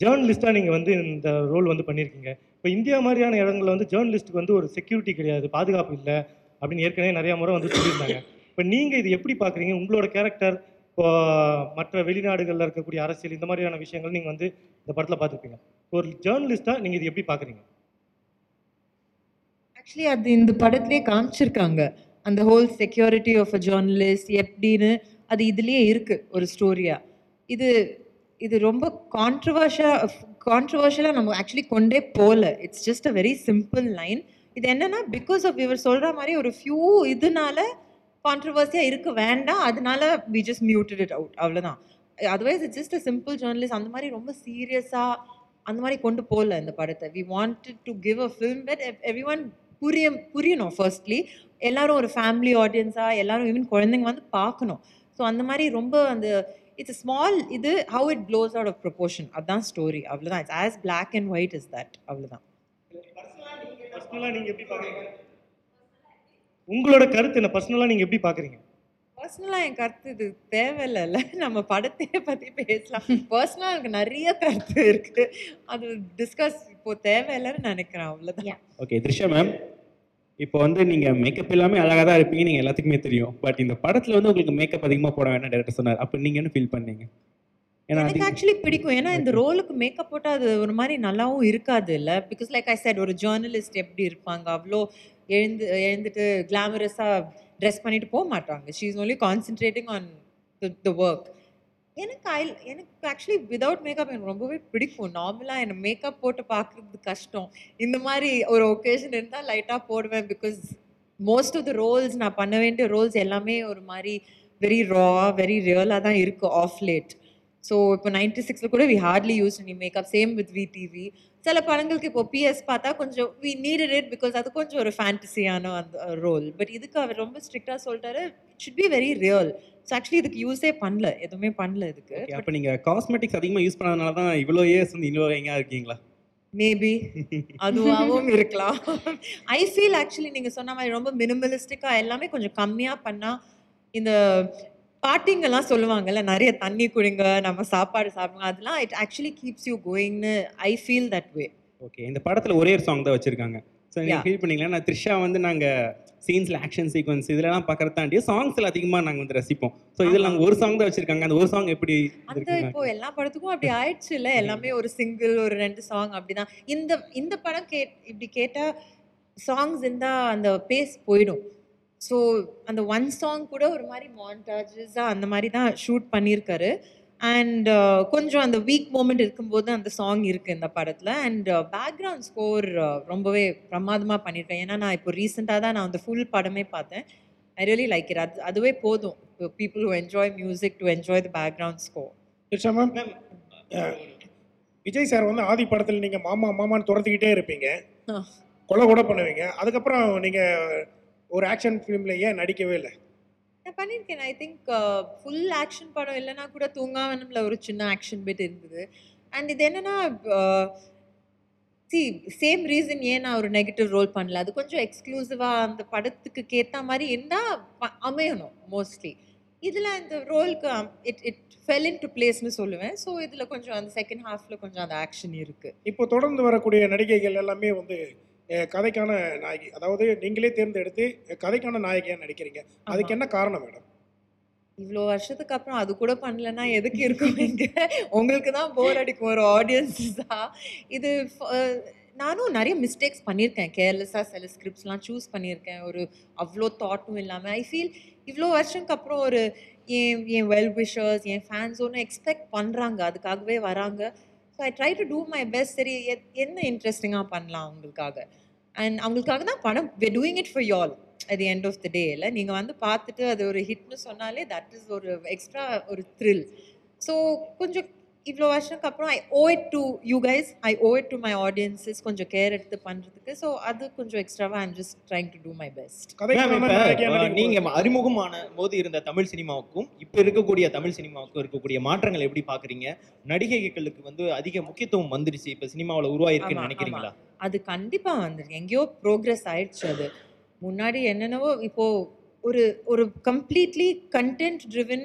ஜேர்னலிஸ்ட்டாக நீங்கள் வந்து இந்த ரோல் வந்து பண்ணியிருக்கீங்க இப்போ இந்தியா மாதிரியான இடங்கள்ல வந்து ஜேர்னலிஸ்ட்டுக்கு வந்து ஒரு செக்யூரிட்டி கிடையாது பாதுகாப்பு இல்லை அப்படின்னு ஏற்கனவே நிறைய முறை வந்து சொல்லியிருந்தாங்க. இப்போ நீங்கள் இது எப்படி பார்க்குறீங்க? உங்களோட கேரக்டர் இப்போ மற்ற வெளிநாடுகளில் இருக்கக்கூடிய அரசியல் இந்த மாதிரியான விஷயங்கள் நீங்கள் வந்து இந்த படத்தில் பார்த்துருப்பீங்க. ஒரு ஜேர்னலிஸ்டாக நீங்கள் இது எப்படி பார்க்குறீங்க? ஆக்சுவலி அது இந்த படத்திலே காமிச்சிருக்காங்க. அந்த whole security of a journalist எப்படின்னு அது இதுலேயே இருக்கு ஒரு ஸ்டோரியாக இது இது ரொம்ப கான்ட்ரவர்ஷியலாக கான்ட்ரவர்ஷியலாக நம்ம ஆக்சுவலி கொண்டே போகல it's just a very simple line இது என்னென்னா பிகாஸ் ஆஃப் இவர் சொல்கிற மாதிரி ஒரு ஃபியூ இதனால கான்ட்ரவர்சியாக இருக்க வேண்டாம். அதனால we just muted it out அவ்வளோதான் otherwise it's just a simple journalist அந்த மாதிரி ரொம்ப சீரியஸாக அந்த மாதிரி கொண்டு போகல இந்த படத்தை. We wanted to give a film that everyone புரிய புரியணும் ஃபர்ஸ்ட்லி எல்லாரும் ஒரு ஃபேமிலி ஆடியன்ஸாக எல்லாரும் ஈவன் குழந்தைங்க வந்து பார்க்கணும். ஸோ அந்த மாதிரி ரொம்ப அந்த இட்ஸ் ஸ்மால் இது how it close out of proportion அதுதான் ஸ்டோரி அவ்வளோதான் it's as black and white is that அவ்வளோதான் பர்சனலாக நீங்கள் எப்படி பார்க்குறீங்க உங்களோட கருத்து என்ன? பர்சனலாக நீங்கள் எப்படி பார்க்குறீங்க பர்சனலாக என் கருத்து இது தேவையில்லைல்ல. நம்ம படத்தையே பற்றி பேசலாம். பர்சனலாக எனக்கு நிறைய கருத்து இருக்கு. அது டிஸ்கஸ் இப்போ தேவையில்லைன்னு நினைக்கிறேன் அவ்வளோதான் ஓகே த்ரிஷா மேம் இப்போ வந்து நீங்க மேக்கப் இல்லாமல் அழகாக தான் இருப்பீங்க நீங்க எல்லாத்துக்குமே தெரியும். பட் இந்த படத்துல வந்து உங்களுக்கு மேக்கப் அதிகமா போட வேண்டாம் டேரக்டர் சொன்னார். அப்போ நீங்க என்ன ஃபீல் பண்ணீங்க? எனக்கு ஆக்சுவலி பிடிக்கும். ஏன்னா இந்த ரோலுக்கு மேக்கப் போட்டால் அது ஒரு மாதிரி நல்லாவும் இருக்காது இல்லை? பிகாஸ் லைக் ஐ said ஒரு ஜேர்னலிஸ்ட் எப்படி இருப்பாங்க? அவ்வளோ எழுந்து எழுந்துட்டு கிளாமரஸாக ட்ரெஸ் பண்ணிட்டு போக மாட்டாங்க. She is only concentrating on the work எனக்கு ஐ எனக்கு ஆக்சுவலி விதவுட் மேக்கப் எனக்கு ரொம்பவே பிடிக்கும். நார்மலாக எனக்கு மேக்கப் போட்டு பார்க்குறது கஷ்டம். இந்த மாதிரி ஒரு ஒகேஷன் இருந்தால் லைட்டாக போடுவேன் because most of the roles நான் பண்ண வேண்டிய ரோல்ஸ் எல்லாமே ஒரு மாதிரி வெரி ரா வெரி ரியலாக தான் இருக்குது ஆஃப் லேட் ஸோ இப்போ நைன்டி சிக்ஸில் கூட வி ஹார்ட்லி யூஸ் நீ makeup same with we TV சில படங்களுக்கு இப்போ பிஎஸ் பார்த்தா கொஞ்சம் வி நீடட் இட் பிகாஸ் அது கொஞ்சம் ஒரு ஃபேண்டசியான அந்த ரோல் பட் இதுக்கு அவர் ரொம்ப ஸ்ட்ரிக்டாக சொல்லிட்டாரு it should be very real so actually இதுக்கு யூஸே பண்ணல எதுவுமே பண்ணல இதுக்கு. அப்போ நீங்க காஸ்மெட்டிக்ஸ் அதிகமா யூஸ் பண்ணதுனால தான் இவ்வளோ இயர்ஸ் வந்து இவ்வளோ எங்க இருக்கீங்களா? மேபி அதுவாகவும் இருக்கலாம். ஐ ஃபீல் ஆக்சுவலி நீங்க சொன்ன மாதிரி ரொம்ப மினிமலிஸ்டிக்கா எல்லாமே கொஞ்சம் கம்மியா பண்ணா இந்த பாட்டிங்கெல்லாம் சொல்லுவாங்கல்ல நிறைய தண்ணி குடிங்க நம்ம சாப்பாடு சாப்பிடுங்க. அதெல்லாம் it actually keeps you கோயிங்னு I feel that way okay இந்த படத்துல ஒரே ஒரு சாங் தான் வச்சிருக்காங்க. ஸோ நீங்க Yeah. ஃபீல் பண்ணீங்களா? நான் த்ரிஷா வந்து நாங்க சீன்ஸ்ல ஆக்ஷன் சீக்வன்ஸ் இதெல்லாம் பார்க்கறது தாண்டி சாங்ஸ்ல அதிகமா நாங்க வந்து ரசிப்போம். ஸோ இதில் நாங்க ஒரு சாங் தான் வச்சிருக்காங்க. அந்த ஒரு சாங் எப்படி அந்த? இப்போ எல்லா படத்துக்கும் அப்படி ஆயிடுச்சு இல்ல எல்லாமே ஒரு சிங்கிள் ஒரு ரெண்டு சாங் அப்படிதான். இந்த இந்த படம் கே இப்படி கேட்டா சாங்ஸ் இருந்தா அந்த பேஸ் போயிடும். ஸோ அந்த ஒன் சாங் கூட ஒரு மாதிரி மாண்டாஜஸாக அந்த மாதிரி தான் ஷூட் பண்ணியிருக்காரு அண்ட் கொஞ்சம் அந்த வீக் மூமெண்ட் இருக்கும்போது அந்த சாங் இருக்கு இந்த படத்தில். அண்ட் பேக்ரவுண்ட் ஸ்கோர் ரொம்பவே பிரமாதமாக பண்ணியிருக்கேன் ஏன்னா நான் இப்போ ரீசெண்டாக தான் நான் அந்த ஃபுல் படமே பார்த்தேன். ஐ ரியலி லைக் இட் அது அதுவே போதும். People who enjoy music to enjoy the background score Vijay sir வந்து ஆதி படத்தில் நீங்கள் மாமா மாமான்னு துரத்திக்கிட்டே இருப்பீங்க. கொலை கூட பண்ணுவீங்க. அதுக்கப்புறம் நீங்கள் ஒரு ஆக்ஷன் ஃபிலிமில் ஏன் நடிக்கவே இல்லை? நான் பண்ணியிருக்கேன் ஐ திங்க் ஃபுல் ஆக்ஷன் படம் இல்லைன்னா கூட தூங்காவனம்ல ஒரு சின்ன ஆக்ஷன் பிட் இருந்தது. அண்ட் இது என்னன்னா சி சேம் ரீசன் ஏன் நான் ஒரு நெகட்டிவ் ரோல் பண்ணல? அது கொஞ்சம் எக்ஸ்க்ளூசிவாக அந்த படத்துக்கு கேத்த மாதிரி இருந்தால் அமையணும் மோஸ்ட்லி இதில் இந்த ரோலுக்கு it it fell into பிளேஸ்னு சொல்லுவேன். ஸோ இதில் கொஞ்சம் அந்த செகண்ட் ஹாஃபில் கொஞ்சம் அந்த ஆக்ஷன் இருக்குது இப்போ தொடர்ந்து வரக்கூடிய நடிகைகள் எல்லாமே வந்து கதைக்கான நாயகி அதாவது நீங்களே தேர்ந்தெடுத்து கதைக்கான நாயகியாக நடிக்கிறீங்க. அதுக்கு என்ன காரணம் மேடம்? இவ்வளோ வருஷத்துக்கு அப்புறம் அது கூட பண்ணலன்னா எதுக்கு இருக்கும் இங்க? உங்களுக்கு தான் போர் அடிக்கும் ஒரு ஆடியன்ஸா இது நானும் நிறைய மிஸ்டேக்ஸ் பண்ணியிருக்கேன் கேர்லெஸ்ஸாக சில ஸ்கிரிப்ட்ஸ்லாம் சூஸ் பண்ணியிருக்கேன் ஒரு அவ்வளோ தாட்டும் இல்லாமல் ஐ ஃபீல் இவ்வளோ வருஷத்துக்கு அப்புறம் ஒரு என் என் வெல் விஷர்ஸ் என் ஃபேன்ஸ் ஒன்று எக்ஸ்பெக்ட் பண்ணுறாங்க அதுக்காகவே வராங்க. So I try to do my best சரி எத் என்ன இன்ட்ரெஸ்டிங்காக பண்ணலாம் அவங்களுக்காக அண்ட் அவங்களுக்காக தான் படம் we doing it for y'all at the end of the day இல்லை? நீங்கள் வந்து பார்த்துட்டு அது ஒரு ஹிட்னு சொன்னாலே தட் இஸ் ஒரு எக்ஸ்ட்ரா ஒரு த்ரில் ஸோ கொஞ்சம் இவ்வளோ வருஷத்துக்கு அப்புறம் I owe it to you guys I owe it to my audiences கொஞ்சம் கேர் எடுத்து பண்ணுறதுக்கு ஸோ அது கொஞ்சம் எக்ஸ்ட்ராவாக I'm just trying to do my best கதைக்கான ma'am, நாயகியா இப்ப, நடிக்கும் நீங்க போது- அறிமுகமான போது இருந்த தமிழ் சினிமாவுக்கும் இப்ப இருக்கக்கூடிய தமிழ் சினிமாவுக்கும் இருக்கக்கூடிய மாற்றங்கள் எப்படி பாக்குறீங்க நடிகைகளுக்கு வந்து அதிக முக்கியத்துவம் வந்துருச்சு. இப்ப சினிமாவுல உருவாயிருக்குன்னு நினைக்கிறீங்களா? அது கண்டிப்பாக வந்துருக்கு. எங்கேயோ ப்ரோக்ரஸ் ஆயிடுச்சு அது. முன்னாடி என்னென்னவோ இப்போ ஒரு ஒரு கம்ப்ளீட்லி கண்டென்ட் ட்ரிவன்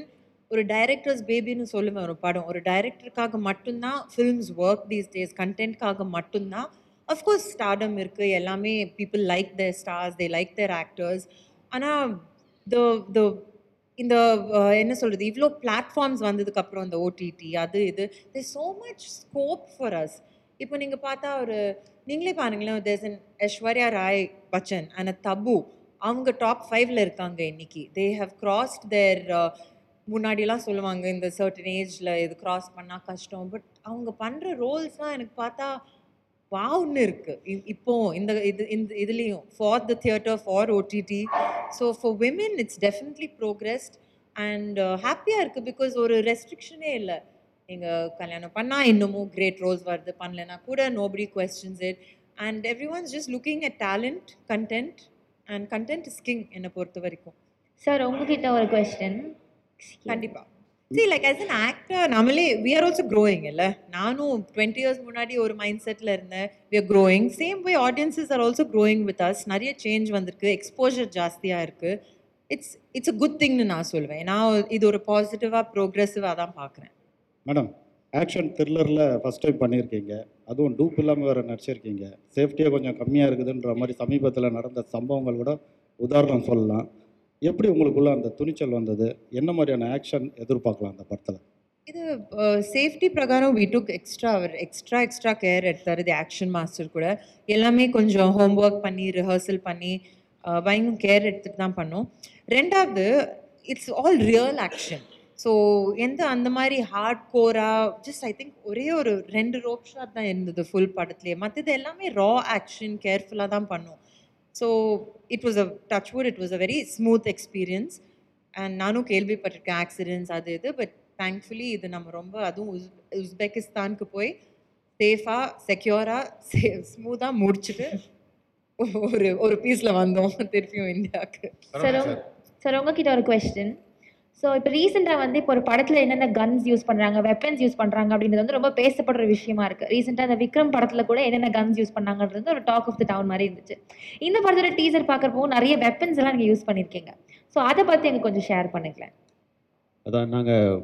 ஒரு டைரக்டர்ஸ் பேபின்னு சொல்லுவேன் ஒரு படம். ஒரு டைரக்டருக்காக மட்டும்தான் ஃபில்ம்ஸ் ஒர்க் தீஸ் டேஸ் கண்டென்ட்காக மட்டும்தான். அஃப்கோர்ஸ் ஸ்டார்டம் இருக்குது எல்லாமே people like their stars they like their actors ஆனால் த த இந்த என்ன சொல்கிறது இவ்வளோ பிளாட்ஃபார்ம்ஸ் வந்ததுக்கப்புறம் இந்த ஓடிடி அது இது they so much scope for us இப்போ நீங்கள் பார்த்தா ஒரு நீங்களே பாருங்களேன் there's an Aishwarya Rai Bachchan and Tabu அவங்க டாப் ஃபைவ்ல இருக்காங்க இன்னைக்கு. தே ஹவ் கிராஸ்ட் தேர் முன்னாடிலாம் சொல்லுவாங்க இந்த சர்டன் ஏஜில் இது கிராஸ் பண்ணால் கஷ்டம். பட் அவங்க பண்ணுற ரோல்ஸ்லாம் எனக்கு பார்த்தா வாவ்னு இருக்குது இ- இப்போ இந்த இது இந்த இதுலேயும் for the theatre for OTT so for women it's definitely progressed and ஹாப்பியாக இருக்குது பிகாஸ் ஒரு ரெஸ்ட்ரிக்ஷனே இல்லை. நீங்கள் கல்யாணம் பண்ணால் இன்னமும் கிரேட் ரோல்ஸ் வருது. பண்ணலைன்னா கூட nobody questions it and every ones just looking at talent content and content is king என்னை பொறுத்த வரைக்கும் சார் உங்ககிட்ட ஒரு கொஸ்டின் கண்டிப்பா. See like as an actor நம்மளே we are also growing இல்ல? நானும் டுவெண்ட்டி இயர்ஸ் முன்னாடி ஒரு மைண்ட் செட்டில் இருந்தேன். We are growing. சேம் way audiences are also growing with us. நிறைய சேஞ்ச் வந்திருக்கு. எக்ஸ்போஜர் ஜாஸ்தியாக இருக்கு. இட்ஸ் இட்ஸ் a குட் திங்னு நான் சொல்லுவேன் நான் இது ஒரு பாசிட்டிவாக ப்ரோக்ரெசிவாக தான் பார்க்குறேன். மேடம் ஆக்ஷன் த்ரில்லரில் ஃபஸ்ட் டைம் பண்ணியிருக்கீங்க. அதுவும் டூப் இல்லாமல் வேறு நடிச்சிருக்கீங்க. சேஃப்டியாக கொஞ்சம் கம்மியாக இருக்குதுன்ற மாதிரி சமீபத்தில் நடந்த சம்பவங்கள் கூட உதாரணம் சொல்லலாம். எப்படி உங்களுக்குள்ள அந்த துணிச்சல் வந்தது? என்ன மாதிரியான ஆக்ஷன் எதிர்பார்க்கலாம் அந்த படத்தில்? இது சேஃப்டி பிரகாரம் வி டுக் எக்ஸ்ட்ரா அவர் எக்ஸ்ட்ரா எக்ஸ்ட்ரா கேர் எடுத்தார் தி ஆக்ஷன் மாஸ்டர் கூட. எல்லாமே கொஞ்சம் ஹோம் ஒர்க் பண்ணி ரிஹர்சல் பண்ணி பயங்கரம் கேர் எடுத்துட்டு தான் பண்ணோம். ரெண்டாவது it's all real action so எந்த அந்த மாதிரி ஹார்ட் கோராக ஜஸ்ட் ஐ திங்க் ஒரே ஒரு ரெண்டு ரோப் ஷாட் தான் இருந்தது ஃபுல் படத்துலேயே. மற்றது எல்லாமே ரா ஆக்ஷன் கேர்ஃபுல்லாக தான் பண்ணோம். So it was a touch wood it was a very smooth experience and நானும் கேள்விப்பட்டிருக்கேன் ஆக்சிடென்ட்ஸ் அது இது. பட் தேங்க்ஃபுல்லி இது நம்ம ரொம்ப அதுவும் உஸ் உஸ்பெகிஸ்தானுக்கு போய் சேஃபாக செக்யூராக சே ஸ்மூத்தாக முடிச்சுட்டு ஒரு ஒரு பீஸில் வந்தோம் திருப்பியும் இந்தியாவுக்கு. சார் சார் உங்ககிட்ட ஒரு கொஸ்டின் ஸோ இப்போ ரீசெண்டாக வந்து இப்போ ஒரு படத்தில் என்னென்ன கன்ஸ் யூஸ் பண்ணுறாங்க வெப்பன்ஸ் யூஸ் பண்ணுறாங்க அப்படின்றது வந்து ரொம்ப பேசப்படுற விஷயமா இருக்குது ரீசெண்டாக அந்த விக்ரம் படத்தில் கூட என்னென்ன கன்ஸ் யூஸ் பண்ணாங்கன்றது ஒரு டாக் ஆஃப் த டவுன் மாதிரி இருந்துச்சு. இந்த படத்தோட டீசர் பார்க்குறப்போ நிறைய வெப்பன்ஸ் எல்லாம் நீங்கள் யூஸ் பண்ணியிருக்கீங்க ஸோ அதை பற்றி எனக்கு கொஞ்சம் ஷேர் பண்ணிக்கலாம் அதான் நாங்கள்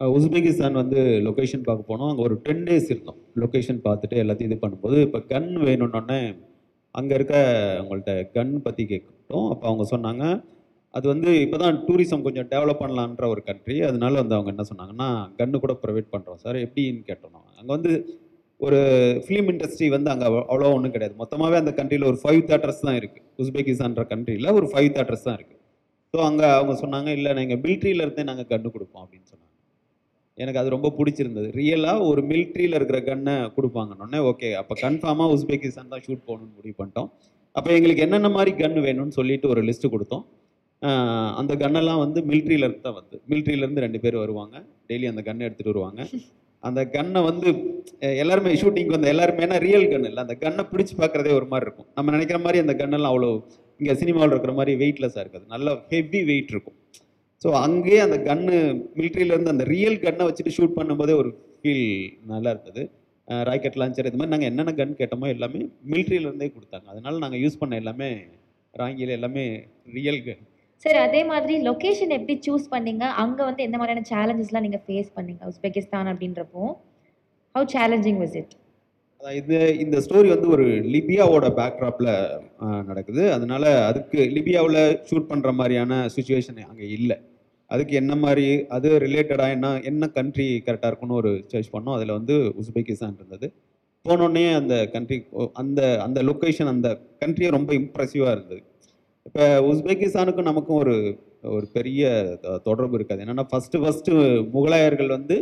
உஸ்பெகிஸ்தான் வந்து லொக்கேஷன் பார்க்க போனோம். அங்கே ஒரு டென் டேஸ் இருந்தோம். லொக்கேஷன் பார்த்துட்டு எல்லாத்தையும் இது பண்ணும்போது இப்போ கன் வேணும்னோடனே அங்கே இருக்க அவங்கள்ட்ட கன் பற்றி கேட்டோம் அப்போ அவங்க சொன்னாங்க அது வந்து இப்போ தான் டூரிசம் கொஞ்சம் டெவலப் பண்ணலான்ற ஒரு கண்ட்ரி அதனால வந்து அவங்க என்ன சொன்னாங்கன்னா கன்று கூட ப்ரொவைட் பண்ணுறோம் சார் எப்படின்னு கேட்டோம் அங்கே வந்து ஒரு ஃபிலிம் இண்டஸ்ட்ரி வந்து அங்கே அவ்வளோ ஒன்றும் கிடையாது. மொத்தமாகவே அந்த கண்ட்ரியில் ஒரு ஃபைவ் தேட்டர்ஸ் தான் இருக்குது உஸ்பெகிஸ்தான்ற கண்ட்ரியில் ஒரு ஃபைவ் தேட்டர்ஸ் தான் இருக்குது ஸோ அங்கே அவங்க சொன்னாங்க இல்லை நீங்கள் மிலிட்ரியில இருந்தே நாங்கள் கன்று கொடுப்போம் அப்படின்னு சொன்னாங்க. எனக்கு அது ரொம்ப பிடிச்சிருந்தது. ரியலாக ஒரு மிலிட்ரியில் இருக்கிற கன்னை கொடுப்பாங்கன்னொடனே ஓகே அப்போ கன்ஃபார்மாக உஸ்பெகிஸ்தான் தான் ஷூட் போகணும்னு முடிவு பண்ணிட்டோம். அப்போ எங்களுக்கு என்னென்ன மாதிரி கன் வேணும்னு சொல்லிட்டு ஒரு லிஸ்ட்டு கொடுத்தோம். அந்த கன்னெல்லாம் வந்து மிலிட்ரியிலேருந்து தான் வந்து. மிலிட்ரியிலேருந்து ரெண்டு பேர் வருவாங்க. டெய்லி அந்த கன்னை எடுத்துகிட்டு வருவாங்க. அந்த கன்னை வந்து எல்லாருமே ஷூட்டிங்க்கு வந்து எல்லாருமேனா ரியல் கன் இல்லை. அந்த கன்னை பிடிச்சி பார்க்குறதே ஒரு மாதிரி இருக்கும். நம்ம நினைக்கிற மாதிரி அந்த கன்னெல்லாம் அவ்வளோ இங்கே சினிமாவில் இருக்கிற மாதிரி வெயிட்லெஸ்ஸாக இருக்காது. நல்ல ஹெவி வெயிட் இருக்கும். ஸோ அங்கேயே அந்த கன்னு மிலிட்ரியிலேருந்து அந்த ரியல் கன்னை வச்சுட்டு ஷூட் பண்ணும்போதே ஒரு ஃபீல் நல்லா இருந்தது. ராக்கெட் லான்ச்சர் இது மாதிரி நாங்கள் என்னென்ன கன் கேட்டோமோ எல்லாமே மிலிட்ரியிலேருந்தே கொடுத்தாங்க. அதனால நாங்கள் யூஸ் பண்ண எல்லாமே ராங்கியில் எல்லாமே ரியல் கன் சரி அதே மாதிரி லொக்கேஷன் எப்படி சூஸ் பண்ணீங்க? அங்கே வந்து எந்த மாதிரியான சேலஞ்சஸ்லாம் நீங்கள் ஃபேஸ் பண்ணீங்க? உஸ்பெகிஸ்தான் அப்படின்றப்போ ஹவு சேலஞ்சிங் வாஸ் இட் இது இந்த ஸ்டோரி வந்து ஒரு லிபியாவோட பேக்ட்ராப்பில் நடக்குது. அதனால அதுக்கு லிபியாவில் ஷூட் பண்ணுற மாதிரியான சுச்சுவேஷன் அங்கே இல்லை. அதுக்கு என்ன மாதிரி அது ரிலேட்டடாக என்ன என்ன கண்ட்ரி கரெக்டாக இருக்கும்னு ஒரு சர்ச் பண்ணோம். அதில் வந்து உஸ்பெகிஸ்தான் இருந்தது. போனோடனே அந்த கண்ட்ரி அந்த அந்த லொக்கேஷன் அந்த கண்ட்ரியே ரொம்ப இம்ப்ரெசிவாக இருந்தது. இப்போ உஸ்பெகிஸ்தானுக்கும் நமக்கும் ஒரு ஒரு பெரிய தொடர்பு இருக்காது. என்னென்னா ஃபஸ்ட்டு ஃபஸ்ட்டு முகலாயர்கள் வந்து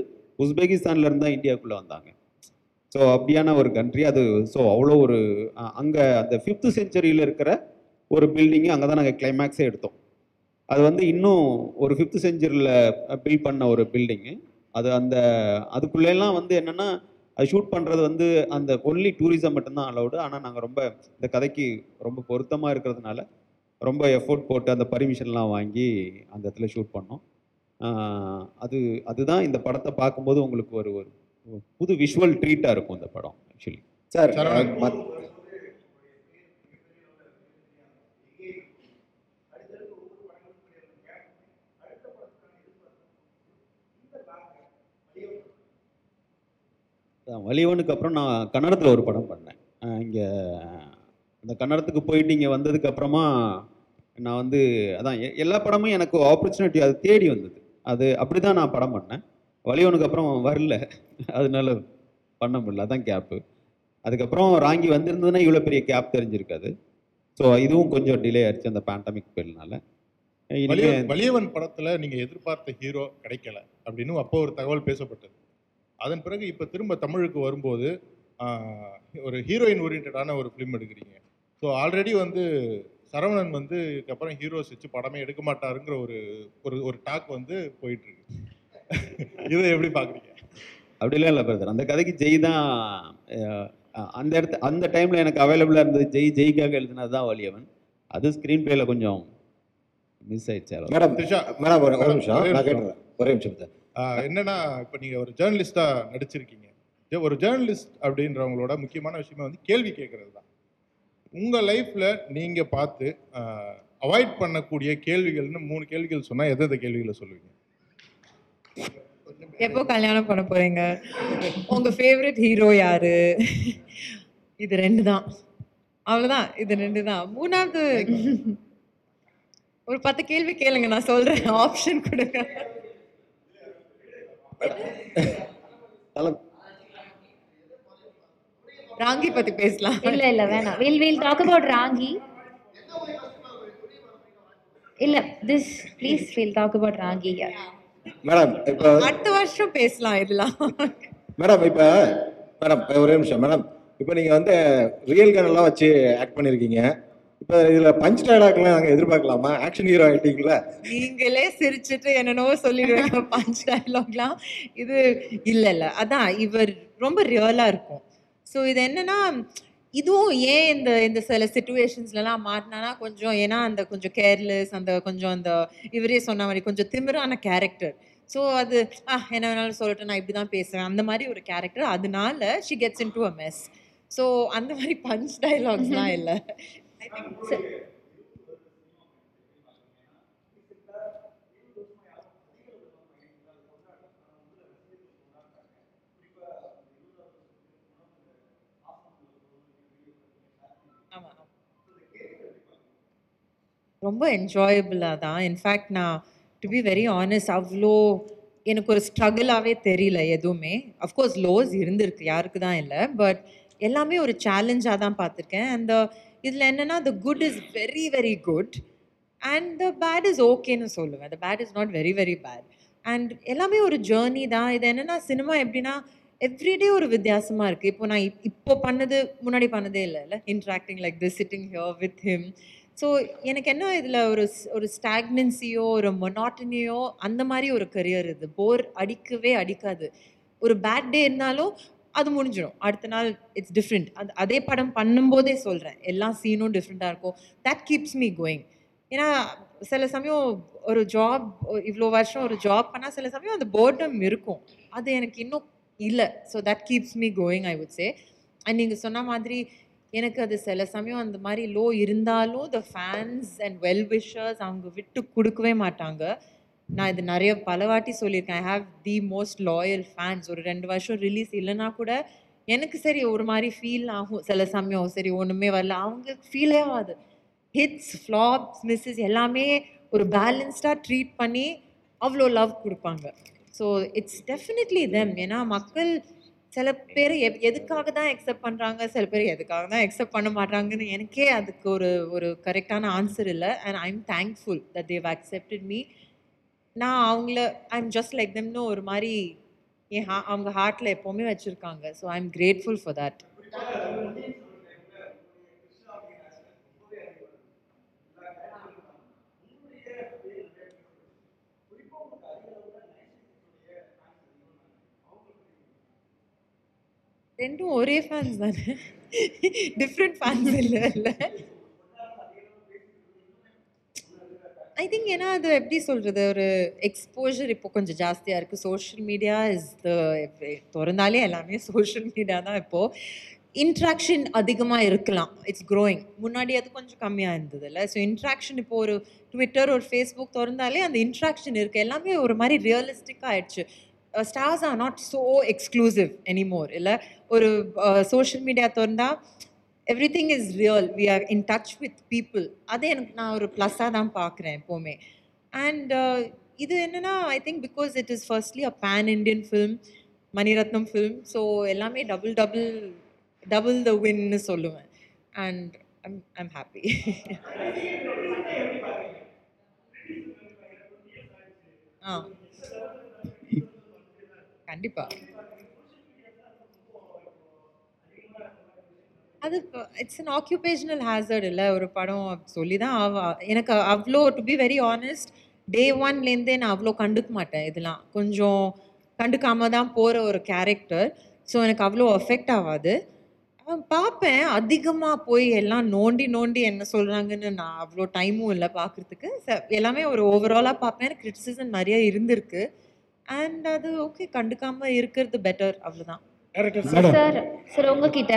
உஸ்பெகிஸ்தான்ல இருந்து தான் இந்தியாவுக்குள்ளே வந்தாங்க. ஸோ அப்படியான ஒரு கண்ட்ரி அது ஸோ அவ்வளோ ஒரு அங்கே அந்த ஃபிஃப்த்து செஞ்சுரியில் இருக்கிற ஒரு பில்டிங்கு அங்கே தான் நாங்கள் கிளைமேக்ஸே எடுத்தோம். அது வந்து இன்னும் ஒரு ஃபிஃப்த்து செஞ்சுரியில் பில்ட் பண்ண ஒரு பில்டிங்கு அது அந்த அதுக்குள்ளெல்லாம் வந்து என்னென்னா அது ஷூட் பண்ணுறது வந்து அந்த ஒன்லி டூரிசம் மட்டும்தான் அலௌடு ஆனால் நாங்கள் ரொம்ப இந்த கதைக்கு ரொம்ப பொருத்தமாக இருக்கிறதுனால ரொம்ப எஃபோர்ட் போட்டு அந்த பர்மிஷன்லாம் வாங்கி அந்த இடத்துல ஷூட் பண்ணோம். அது அதுதான் இந்த படத்தை பார்க்கும்போது உங்களுக்கு ஒரு ஒரு புது விஷுவல் ட்ரீட்டாக இருக்கும் இந்த படம் ஆக்சுவலி சார் வலிவனுக்கு அப்புறம் நான் கன்னடத்தில் ஒரு படம் பண்ணேன். இங்கே அந்த கன்னடத்துக்கு போயிட்டு இங்கே வந்ததுக்கு அப்புறமா நான் வந்து அதான் எ- எல்லா படமும் எனக்கு ஆப்பர்ச்சுனிட்டி அது தேடி வந்தது. அது அப்படி தான் நான் படம் பண்ணேன். வலிவனுக்கு அப்புறம் வரல. அதனால பண்ண முடியல. அதான் கேப்பு அதுக்கப்புறம் ராங்கி வந்திருந்ததுன்னா இவ்வளோ பெரிய கேப் தெரிஞ்சிருக்காது. ஸோ இதுவும் கொஞ்சம் டிலே ஆயிடுச்சு அந்த பேண்டமிக் பேர்னால வலியவன் படத்தில் நீங்கள் எதிர்பார்த்த ஹீரோ கிடைக்கல அப்படின்னு அப்போ ஒரு தகவல் பேசப்பட்டது. அதன் பிறகு இப்போ திரும்ப தமிழுக்கு வரும்போது ஒரு ஹீரோயின் ஓரியன்டான ஒரு ஃபிலிம் எடுக்கிறீங்க. ஸோ ஆல்ரெடி வந்து சரவணன் வந்து இதுக்கப்புறம் ஹீரோஸ் வச்சு படமே எடுக்க மாட்டாருங்கிற ஒரு ஒரு ஒரு டாக் வந்து போயிட்டு இருக்கு இதை எப்படி பாக்குறீங்க? அப்படிலாம் இல்லை பிரதர் அந்த கதைக்கு ஜெய் தான் அந்த இடத்து அந்த டைமில் எனக்கு அவைலபிளாக இருந்தது ஜெய். ஜெய்க்காக எழுதினது தான் வலியவன் அது ஸ்க்ரீன் பிளேல கொஞ்சம் மிஸ் ஆயிடுச்சு. மேடம் த்ரிஷா மேடம் ஒரு நிமிஷம். ஒரே நான் நிமிஷம். கேட்டுறேன். ஒரே நிமிஷம் சார் ஆஹ் என்னன்னா இப்போ நீங்க ஒரு ஜேர்னலிஸ்டா நடிச்சிருக்கீங்க. ஒரு ஜேர்னலிஸ்ட் அப்படின்றவங்களோட முக்கியமான விஷயமே வந்து கேள்வி கேட்கறது தான் உங்க லைஃப்ல நீங்க பார்த்து அவாய்ட் பண்ணக்கூடிய கேள்விகள்னு மூணு கேள்விகள் சொன்னா எந்த எந்த கேள்விகளை சொல்லுவீங்க? எப்போ கல்யாணம் பண்ண போறீங்க? உங்க ஃபேவரட் ஹீரோ யாரு? இது ரெண்டு தான். அவ்வளவுதான். இது ரெண்டு தான். மூணாவது ஒரு பத்து கேள்வி கேளுங்க. நான் சொல்றேன். ஆப்ஷன் கொடுங்க. ராங்கி பத்தி பேசலாம். இல்ல இல்ல வேணாம். Will will talk about Raangi. இல்ல this please will talk about Raangi madam இப்போ அடுத்த வருஷம் பேசலாம் இதெல்லாம். மேடம் இப்போ மேடம் ஒரே நிமிஷம் மேடம். இப்போ நீங்கள் வந்து ரியல் கனெல்லாம் வச்சு ஆக்ட் பண்ணியிருக்கீங்க இப்போ இதில் பஞ்ச் டைலாக்லாம் நாங்கள் எதிர்பார்க்கலாமா? ஆக்ஷன் ஹீரோ ஆகிட்டீங்களா நீங்களே சிரிச்சிட்டு என்னென்னவோ சொல்லிடுவாங்க. பஞ்ச் டயலாக்லாம் இது இல்ல இல்ல. அதான் இவர் ரொம்ப ரியலா இருக்கும். ஸோ இது என்னன்னா இதுவும் ஏன் இந்த இந்த சில சுச்சுவேஷன்ஸ்லலாம் மாட்டினானா கொஞ்சம் ஏன்னா அந்த கொஞ்சம் கேர்லெஸ் அந்த கொஞ்சம் அந்த இவரே சொன்ன மாதிரி கொஞ்சம் திமிரான கேரக்டர் ஸோ அது ஆ என்ன வேணாலும் சொல்லட்டும் நான் இப்படி தான் பேசுவேன். அந்த மாதிரி ஒரு கேரக்டர் அதனால she gets into a mess so அந்த மாதிரி பஞ்ச் டயலாக்ஸ்லாம் இல்லை. ஆமா ரொம்ப என்ஜாயபிளாக தான். இன்ஃபேக்ட் நான் டு பி வெரி ஆனஸ்ட் அவ்வளோ எனக்கு ஒரு ஸ்ட்ரகிளாகவே தெரியல எதுவுமே. அஃப்கோர்ஸ் லோஸ் இருந்திருக்கு யாருக்கு தான் இல்லை. பட் எல்லாமே ஒரு சேலஞ்சாக தான் பார்த்துருக்கேன். அந்த இதில் என்னென்னா the good is very very good and the bad is ஓகேன்னு சொல்லுவேன். The bad is not very very bad and எல்லாமே ஒரு ஜேர்னி தான். இது என்னென்னா சினிமா எப்படின்னா எவ்ரிடே ஒரு வித்தியாசமாக இருக்குது இப்போ நான் இப்போ பண்ணது முன்னாடி பண்ணதே இல்லை இல்லை? Interacting like this sitting here with him so எனக்கு என்ன இதில் ஒரு ஸ்- ஒரு ஸ்டாக்னன்சியோ ஒரு மொனாட்டனியோ அந்த மாதிரி ஒரு கரியர் இது. போர் அடிக்கவே அடிக்காது. ஒரு பேட் டே இருந்தாலும் அது முடிஞ்சிடும். அடுத்த நாள் இட்ஸ் டிஃப்ரெண்ட் அது அதே படம் பண்ணும்போதே சொல்கிறேன் எல்லா சீனும் டிஃப்ரெண்ட்டாக இருக்கும். தட் கீப்ஸ் மீ கோயிங் ஏன்னா சில சமயம் ஒரு ஜாப் இவ்வளோ வருஷம் ஒரு ஜாப் பண்ணால் சில சமயம் அந்த போர்டம் இருக்கும். அது எனக்கு இன்னும் இல்லை. So that keeps me going I would say and நீங்கள் சொன்ன மாதிரி எனக்கு அது சில சமயம் அந்த மாதிரி லோ இருந்தாலும் the fans and well wishers அவங்க விட்டு கொடுக்கவே மாட்டாங்க. நான் இது நிறைய பல வாட்டி சொல்லியிருக்கேன். I have the most loyal fans ஒரு ரெண்டு வருஷம் ரிலீஸ் இல்லைன்னா கூட எனக்கு சரி ஒரு மாதிரி ஃபீல் ஆகும். சில சமயம் சரி ஒன்றுமே வரல. அவங்க ஃபீலே ஆகாது. ஹிட்ஸ் ஃப்ளாப்ஸ் மிஸ்ஸஸ் எல்லாமே ஒரு பேலன்ஸ்டாக ட்ரீட் பண்ணி அவ்வளோ லவ் கொடுப்பாங்க. ஸோ இட்ஸ் டெஃபினெட்லி தெம் ஏன்னா மக்கள் சில பேர் எப் எதுக்காக தான் அக்செப்ட் பண்ணுறாங்க சில பேர் எதுக்காக தான் அக்செப்ட் பண்ண மாட்டாங்கன்னு எனக்கே அதுக்கு ஒரு ஒரு கரெக்டான ஆன்சர் இல்லை. And I am thankful that they've accepted me நான் அவங்கள ஐ எம் ஜஸ்ட் லைக் தெம்னு ஒரு மாதிரி என் ஹா அவங்க ஹார்ட்டில் எப்போவுமே வச்சுருக்காங்க. So I am grateful for that ரெண்டும் ஒரே ஃபேன்ஸ் தானே? டிஃப்ரெண்ட் ஃபேன்ஸ் இல்லை இல்லை ஐ திங்க் ஏன்னா அது எப்படி சொல்கிறது ஒரு எக்ஸ்போஜர் இப்போ கொஞ்சம் ஜாஸ்தியாக இருக்குது சோஷியல் மீடியா இஸ் த திறந்தாலே எல்லாமே சோஷியல் மீடியா தான் இப்போது இன்ட்ராக்ஷன் அதிகமாக இருக்கலாம். இட்ஸ் க்ரோயிங் முன்னாடி அது கொஞ்சம் கம்மியாக இருந்தது இல்லை ஸோ இன்ட்ராக்ஷன் இப்போ ஒரு ட்விட்டர் ஒரு ஃபேஸ்புக் திறந்தாலே அந்த இன்ட்ராக்ஷன் இருக்குது எல்லாமே ஒரு மாதிரி ரியலிஸ்டிக்காக ஆயிடுச்சு. Stars are not so exclusive anymore இல்லை ஒரு சோஷியல் மீடியா திறந்தால் everything is real we are in touch with people அது எனக்கு நான் ஒரு ப்ளஸ்ஸாக தான் பார்க்குறேன் எப்போவுமே. அண்ட் uh, இது என்னன்னா I think because it is firstly a pan Indian film Mani Ratnam film so எல்லாமே டபுள் டபுள் டபுள் த வின்னு சொல்லுவேன். And I'm I'm happy ah. கண்டிப்பா. அது இட்ஸ் அன் ஆக்யூபேஷனல் ஹேசர்ட் இல்லை ஒரு படம் சொல்லி தான் ஆவா எனக்கு அவ்வளோ to be very honest day ஒன்லேருந்தே நான் அவ்வளோ கண்டுக்க மாட்டேன் இதெல்லாம். கொஞ்சம் கண்டுக்காம தான் போகிற ஒரு கேரக்டர் ஸோ எனக்கு அவ்வளோ அஃபெக்ட் ஆகாது. பார்ப்பேன் அதிகமாக போய் எல்லாம் நோண்டி நோண்டி என்ன சொல்கிறாங்கன்னு நான் அவ்வளோ டைமும் இல்லை பார்க்குறதுக்கு எல்லாமே ஒரு ஓவராலாக பார்ப்பேன் கிரிட்டிசிசம் நிறைய இருந்திருக்கு. அண்ட் அது ஓகே கண்டுக்காம இருக்கிறது பெட்டர் அவ்வளோதான் டேரக்டர் சார் சார் உங்ககிட்ட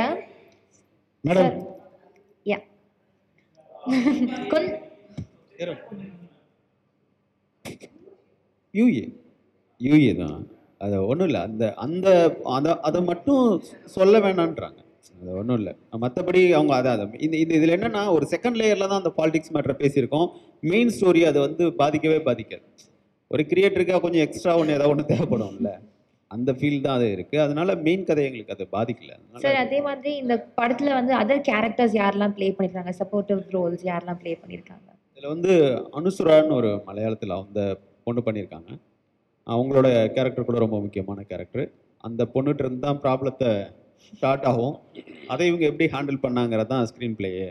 மேடம் யா கொஞ்ச யூஏ யூஏ தான். அது ஒன்றும் இல்லை. அந்த அந்த அதை அதை மட்டும் சொல்ல வேணான்றாங்க. அது ஒன்றும் இல்லை. மற்றபடி அவங்க அதை அதை இந்த இந்த இதில் என்னன்னா ஒரு செகண்ட் லேயரில் தான் அந்த பாலிடிக்ஸ் மேட்டரை பேசியிருக்கோம். மெயின் ஸ்டோரி அதை வந்து பாதிக்கவே பாதிக்காது. ஒரு கிரியேட்டருக்காக கொஞ்சம் எக்ஸ்ட்ரா ஒன்று ஏதாவது ஒன்று தேவைப்படும்ல. அந்த ஃபீல் தான் அது இருக்குது அதனால மெயின் கதை எங்களுக்கு அது பாதிக்கல. சார் அதே மாதிரி இந்த படத்துல வந்து அதர் கேரக்டர்ஸ் யாரெல்லாம் ப்ளே பண்ணிருக்காங்க? சப்போர்ட்டிவ் ரோல்ஸ் யாரெல்லாம் ப்ளே பண்ணிருக்காங்க? இதில் வந்து அனுசுரான்னு ஒரு மலையாளத்தில் அந்த பொண்ணு பண்ணியிருக்காங்க அவங்களோட கேரக்டர் கூட ரொம்ப முக்கியமான கேரக்டர் அந்த பொண்ணுகிட்ட இருந்து தான் ப்ராப்ளத்தை ஸ்டார்ட் ஆகும். அதை இவங்க எப்படி ஹேண்டில் பண்ணாங்கிறது தான் ஸ்க்ரீன் பிளேயே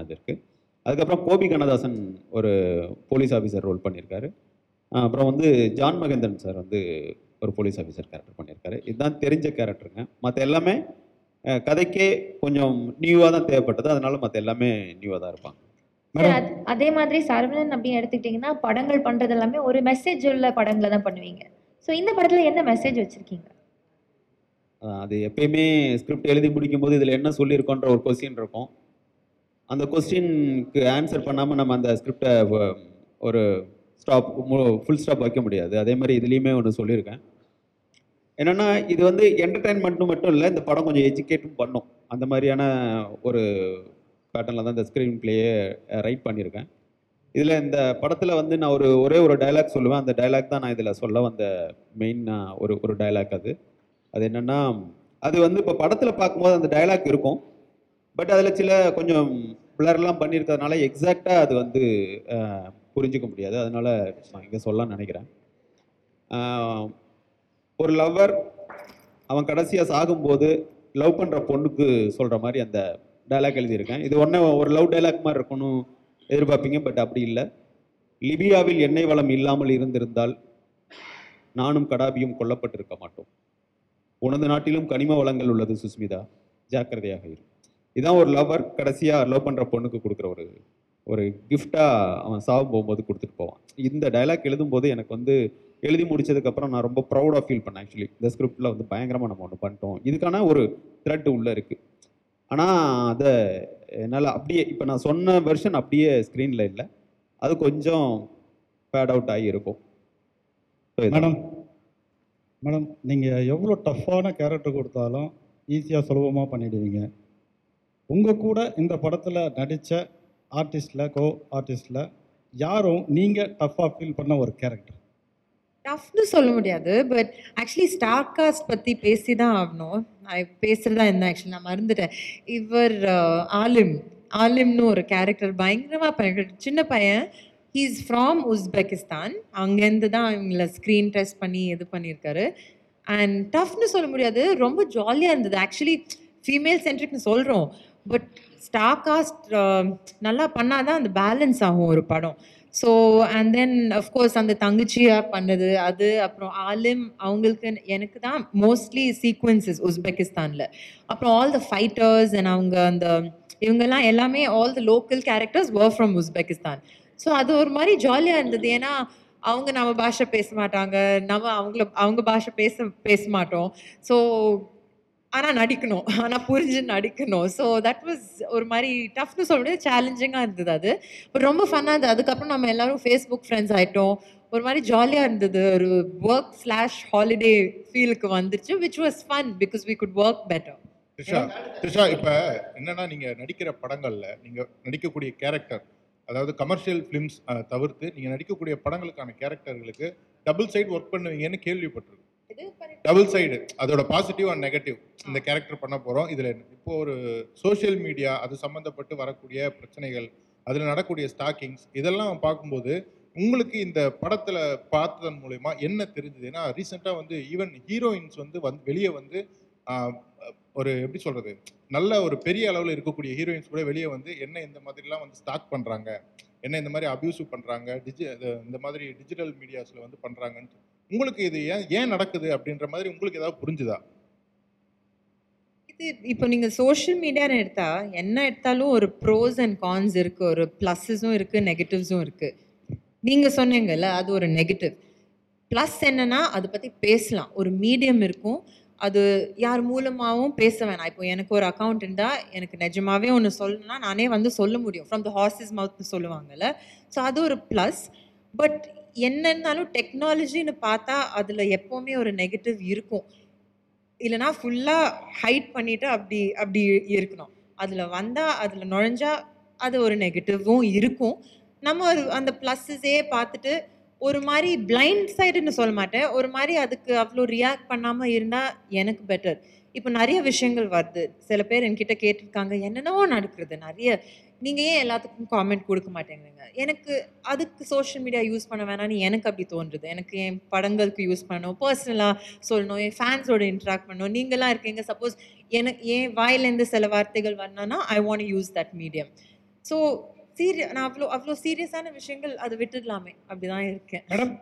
அது இருக்குது அதுக்கப்புறம் கோபி கண்ணதாசன் ஒரு போலீஸ் ஆஃபீஸர் ரோல் பண்ணியிருக்காரு அப்புறம் வந்து ஜான் மகேந்திரன் சார் வந்து ஒரு போலீஸ் ஆஃபீஸர் கேரக்டர் பண்ணியிருக்காரு. இதுதான் தெரிஞ்ச கேரக்டருங்க மற்ற எல்லாமே கதைக்கே கொஞ்சம் நியூவாக தான் தேவைப்பட்டது. அதனால மற்ற எல்லாமே நியூவாக தான் இருப்பாங்க. அது- மாதிரி சரவணன் அப்படின்னு எடுத்துக்கிட்டிங்கன்னா படங்கள் பண்றது எல்லாமே ஒரு மெசேஜ் உள்ள படங்களை தான் பண்ணுவீங்க. ஸோ இந்த படத்துல என்ன மெசேஜ் வச்சிருக்கீங்க? அது எப்பயுமே ஸ்கிரிப்ட் எழுதி முடிக்கும்போது இதில் என்ன சொல்லியிருக்கோன்ற ஒரு கொஸ்டின் இருக்கும். அந்த கொஸ்டினுக்கு ஆன்சர் பண்ணாமல் நம்ம அந்த ஸ்கிரிப்டை ஒரு ஸ்டாப் ஃபுல் ஸ்டாப் வைக்க முடியாது. அதே மாதிரி இதுலேயுமே ஒன்று சொல்லியிருக்கேன். என்னென்னா இது வந்து என்டர்டைன்மெண்ட்டும் மட்டும் இல்லை இந்த படம் கொஞ்சம் எஜுகேட்டும் பண்ணும். அந்த மாதிரியான ஒரு பேட்டர்னில் தான் இந்த ஸ்க்ரீன் பிளேயே ரைட் பண்ணியிருக்கேன். இதில் இந்த படத்தில் வந்து நான் ஒரு ஒரே ஒரு டயலாக் சொல்லுவேன். அந்த டயலாக் தான் நான் இதில் சொல்ல வந்த மெயின் ஒரு ஒரு டயலாக் அது. அது என்னென்னா அது வந்து இப்போ படத்தில் பார்க்கும்போது அந்த டயலாக் இருக்கும். பட் அதில் சில கொஞ்சம் பிளர்லாம் பண்ணியிருக்கிறதுனால எக்ஸாக்டாக அது வந்து புரிஞ்சுக்க முடியாது. அதனால் நான் இங்கே சொல்லலாம்னு நினைக்கிறேன். ஒரு லவ்வர் அவன் கடைசியாக சாகும்போது லவ் பண்ணுற பொண்ணுக்கு சொல்கிற மாதிரி அந்த டைலாக் எழுதியிருக்கேன். இது ஒன்றே ஒரு லவ் டைலாக் மாதிரி இருக்கணும் எதிர்பார்ப்பீங்க பட் அப்படி இல்லை. லிபியாவில் எண்ணெய் வளம் இல்லாமல் இருந்திருந்தால் நானும் கடாபியும் கொல்லப்பட்டிருக்க மாட்டோம். உனது நாட்டிலும் கனிம வளங்கள் உள்ளது சுஸ்மிதா. ஜாக்கிரதையாக இரு. இதான் ஒரு லவ்வர் கடைசியாக லவ் பண்ணுற பொண்ணுக்கு கொடுக்குற ஒரு ஒரு கிஃப்டாக அவன் சாவு போகும்போது கொடுத்துட்டு போவான். இந்த டயலாக் எழுதும்போது எனக்கு வந்து எழுதி முடிச்சதுக்கப்புறம் நான் ரொம்ப ப்ரௌடாக ஃபீல் பண்ணேன் ஆக்சுவலி இந்த ஸ்கிரிப்டில் வந்து பயங்கரமாக நம்ம ஒன்று பண்ணிட்டோம். இதுக்கான ஒரு த்ரெட் உள்ளே இருக்குது ஆனால் அதை என்னால் அப்படியே இப்போ நான் சொன்ன வெர்ஷன் அப்படியே ஸ்க்ரீனில் இல்லை. அது கொஞ்சம் ஃபேட் அவுட் ஆகி இருக்கும். மேடம் மேடம் நீங்கள் எவ்வளோ டஃப்பான கேரக்டர் கொடுத்தாலும் ஈஸியாக சுலபமாக பண்ணிடுவீங்க. உங்கள் கூட இந்த படத்தில் நடித்த ஆர்டிஸ்டில் கோ ஆர்டிஸ்டில் யாரும் நீங்கள் டஃப்பாக ஃபீல் பண்ண ஒரு கேரக்டர் டஃப்னு சொல்ல முடியாது பட் ஆக்சுவலி ஸ்டார் காஸ்ட் பற்றி பேசி தான் ஆகணும். நான் பேசுகிறதா இருந்தேன் ஆக்சுவலி நான் மறந்துட்டேன். இவர் ஆலிம் ஆலிம்னு ஒரு கேரக்டர் பயங்கரமாக பண்ண சின்ன பையன். ஹீஸ் ஃப்ராம் உஸ்பெகிஸ்தான் அங்கேருந்து தான் இவங்கள ஸ்க்ரீன் டெஸ்ட் பண்ணி இது பண்ணியிருக்காரு. அண்ட் டஃப்னு சொல்ல முடியாது ரொம்ப ஜாலியாக இருந்தது. ஆக்சுவலி ஃபீமேல் சென்ட்ரிக்னு சொல்கிறோம் பட் ஸ்டார் காஸ்ட் நல்லா பண்ணாதான் அந்த பேலன்ஸ் ஆகும் ஒரு படம். ஸோ அண்ட் தென் அஃப்கோர்ஸ் அந்த தங்கச்சியாக பண்ணது அது அப்புறம் ஆலிம் அவங்களுக்கு எனக்கு தான் மோஸ்ட்லி சீக்வன்சஸ் உஸ்பெகிஸ்தானில். அப்புறம் ஆல் த ஃபைட்டர்ஸ் அண்ட் அவங்க அந்த இவங்கெல்லாம் எல்லாமே all the local characters work from Uzbekistan. So அது ஒரு மாதிரி ஜாலியாக இருந்தது. ஏன்னா அவங்க நம்ம பாஷை பேச மாட்டாங்க. நம்ம அவங்கள அவங்க பாஷை பேச பேச மாட்டோம். ஸோ ஆனால் நடிக்கணும். ஆனால் புரிஞ்சு நடிக்கணும். ஸோ தட் வாஸ் ஒரு மாதிரி டஃப்னு சொல்ல முடியாது சேலஞ்சிங்காக இருந்தது அது. பட் ரொம்ப ஃபன்னாக இருந்தது. அதுக்கப்புறம் நம்ம எல்லாரும் ஃபேஸ்புக் ஃப்ரெண்ட்ஸ் ஆகிட்டோம் ஒரு மாதிரி ஜாலியாக இருந்தது. ஒரு ஒர்க் ஸ்லாஷ் ஹாலிடே ஃபீலுக்கு வந்துருச்சு which was fun because we could work better Trisha Trisha இப்ப என்னன்னா நீங்க நடிக்கிற படங்கள்ல நீங்க நடிக்கக்கூடிய கேரக்டர் அதாவது கமர்ஷியல் ஃபிலிம்ஸ் தவிர்த்து நீங்க நடிக்கக்கூடிய படங்களுக்கான கேரக்டர்களுக்கு டபுள் சைடு ஒர்க் பண்ணுவீங்கன்னு கேள்விப்பட்டிருக்கோம். டபுள் சைடு அதோட பாசிட்டிவ் அண்ட் நெகட்டிவ் இந்த கேரக்டர் பண்ண போறோம். இதுல இப்போ ஒரு சோஷியல் மீடியா அது சம்பந்தப்பட்டு வரக்கூடிய பிரச்சனைகள் அதுல நடக்கக்கூடிய ஸ்டாக்கிங்ஸ் இதெல்லாம் பார்க்கும்போது உங்களுக்கு இந்த படத்துல பார்த்ததன் மூலயமா என்ன தெரிஞ்சது? ஏன்னா ரீசெண்டாக வந்து ஈவன் ஹீரோயின்ஸ் வந்து வந்து வெளியே வந்து ஒரு எப்படி சொல்றது? நல்ல ஒரு பெரிய அளவில் இருக்கக்கூடிய ஹீரோயின்ஸ் கூட வெளியே வந்து என்ன இந்த மாதிரிலாம் வந்து ஸ்டாக் பண்றாங்க? என்ன இந்த மாதிரி அபியூசிவ் பண்றாங்க? டிஜி இந்த மாதிரி டிஜிட்டல் மீடியாஸ்ல வந்து பண்றாங்கன்னு உங்களுக்கு இது ஏன் ஏன் நடக்குது அப்படின்ற மாதிரி உங்களுக்கு ஏதாவது புரிஞ்சுதா? இது இப்போ நீங்கள் சோஷியல் மீடியான்னு எடுத்தால் என்ன எடுத்தாலும் ஒரு ப்ரோஸ் அண்ட் கான்ஸ் இருக்குது ஒரு ப்ளஸ்ஸஸும் இருக்குது நெகட்டிவ்ஸும் இருக்குது நீங்கள் சொன்னீங்கல்ல அது ஒரு நெகட்டிவ் ப்ளஸ் என்னன்னா அதை பற்றி பேசலாம். ஒரு மீடியம் இருக்கும். அது யார் மூலமாகவும் பேச வேணாம். இப்போ எனக்கு ஒரு அக்கௌண்ட் இருந்தால் எனக்கு நிஜமாகவே ஒன்று சொல்லணும்னா நானே வந்து சொல்ல முடியும். ஃப்ரம் த ஹார்சஸ் மவுத்னு சொல்லுவாங்கல்ல. ஸோ அது ஒரு ப்ளஸ் பட் என்னன்னாலும் டெக்னாலஜின்னு பார்த்தா அதில் எப்போவுமே ஒரு நெகட்டிவ் இருக்கும். இல்லைனா ஃபுல்லாக ஹைட் பண்ணிவிட்டு அப்படி அப்படி இருக்கணும். அதில் வந்தால் அதில் நுழைஞ்சால் அது ஒரு நெகட்டிவும் இருக்கும். நம்ம ஒரு அந்த ப்ளஸ்ஸஸே பார்த்துட்டு ஒரு மாதிரி பிளைண்ட் சைடுன்னு சொல்ல மாட்டேன். ஒரு மாதிரி அதுக்கு அவ்வளோ ரியாக்ட் பண்ணாமல் இருந்தால் எனக்கு பெட்டர் இப்போ நிறைய விஷயங்கள் வருது. சில பேர் என்கிட்ட கேட்டிருக்காங்க என்னென்னவோ நடக்கிறது நிறைய நீங்கள் ஏன் எல்லாத்துக்கும் காமெண்ட் கொடுக்க மாட்டேங்கிறீங்க? எனக்கு அதுக்கு சோஷியல் மீடியா யூஸ் பண்ண வேணாம்னு எனக்கு அப்படி தோன்றுது. எனக்கு என் படங்களுக்கு யூஸ் பண்ணணும். பர்சனலாக சொல்லணும். என் ஃபேன்ஸோட இன்ட்ராக்ட் பண்ணணும். நீங்களாம் இருக்கீங்க. சப்போஸ் எனக்கு என் வாயிலேருந்து சில வார்த்தைகள் வரணும்னா I want use that medium so சீரிய நான் அவ்வளோ அவ்வளோ சீரியஸான விஷயங்கள் அதை விட்டுடலாமே. அப்படி தான் இருக்கேன் மேடம்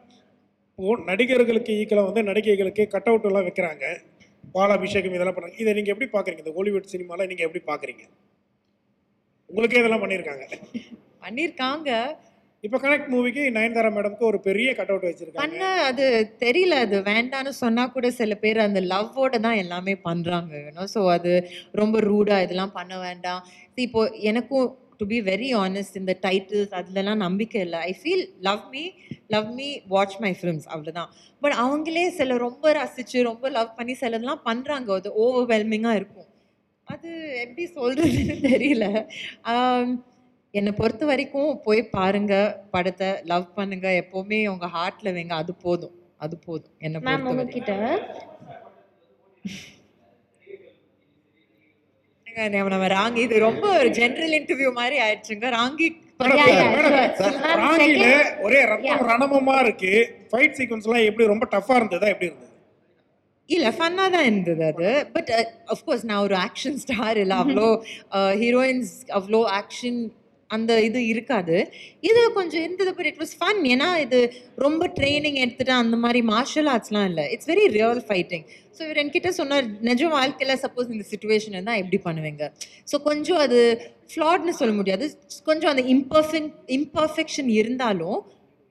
நடிகர்களுக்கு ஈக்கலாக வந்து நடிகைகளுக்கு கட் அவுட் எல்லாம் வைக்கிறாங்க. பாலாபிஷேகம் இதெல்லாம் பண்ணாங்க இதை நீங்கள் எப்படி பார்க்குறீங்க இந்த ஹாலிவுட் சினிமாவில் நீங்கள் எப்படி பார்க்குறீங்க உங்களுக்கே இதெல்லாம் பண்ணியிருக்காங்க பண்ணியிருக்காங்க இப்போ கனெக்ட் மூவிக்கு நயன்தாரா மேடம்க்கு ஒரு பெரிய கட் அவுட் வச்சிருக்காங்க. பண்ண அது தெரியல. அது வேண்டான்னு சொன்னா கூட சில பேர் அந்த லவ்வோட தான் எல்லாமே பண்றாங்க. ஸோ அது ரொம்ப ரூடா இதெல்லாம் பண்ண வேண்டாம். இப்போ எனக்கும் டு பி வெரி ஆனஸ்ட் இந்த டைட்டில்ஸ் அதுலலாம் நம்பிக்கை இல்லை. I feel love me love me watch my films அவ்வளோதான் பட் அவங்களே சில ரொம்ப ரசிச்சு ரொம்ப லவ் பண்ணி சிலதெல்லாம் பண்றாங்க. அது ஓவர்வெல்மிங்காக இருக்கும். அது எப்படி சொல்றதுன்னு தெரியல. ஆம், என்னை பொறுத்த வரைக்கும் போய் பாருங்க படத்தை லவ் பண்ணுங்க. எப்பவுமே உங்க ஹார்ட்ல வைங்க. அது போதும். அது போதும். என்ன மேம் உங்ககிட்ட நம்ம- நம்ம ராங்கி இது ரொம்ப ஒரு ஜெனரல் இன்டர்வியூ மாதிரி ஆயிடுச்சுங்க. ராங்கி ராங்கில ஒரே ரத்தம் ரணமமா இருக்கு. ஃபைட் சீக்வன்ஸ்லாம் எப்படி ரொம்ப டஃபா இருந்ததா எப்படி இருந்தது? இல்ல ஃபன்னா தான் இருந்தது அது. பட் அஃப்கோர்ஸ் நான் ஒரு ஆக்ஷன் ஸ்டார் இல்லை. அவ்வளோ ஹீரோயின்ஸ் அவ்வளோ ஆக்ஷன் அந்த இது இருக்காது. இது கொஞ்சம் இருந்தது பட் இட் வாஸ் ஃபன் ஏன்னா இது ரொம்ப ட்ரைனிங் எடுத்துட்டு அந்த மாதிரி மார்ஷல் ஆர்ட்ஸ்லாம் இல்லை. It's very real fighting so இவர் என்கிட்ட சொன்னார் நிஜ வாழ்க்கையில் சப்போஸ் இந்த சுச்சுவேஷன் இருந்தால் எப்படி பண்ணுவீங்க? ஸோ கொஞ்சம் அது ஃப்ளாட்னு சொல்ல முடியாது. கொஞ்சம் அந்த இம்பர்ஃபெக்ட் இம்பர்ஃபெக்ஷன் இருந்தாலும்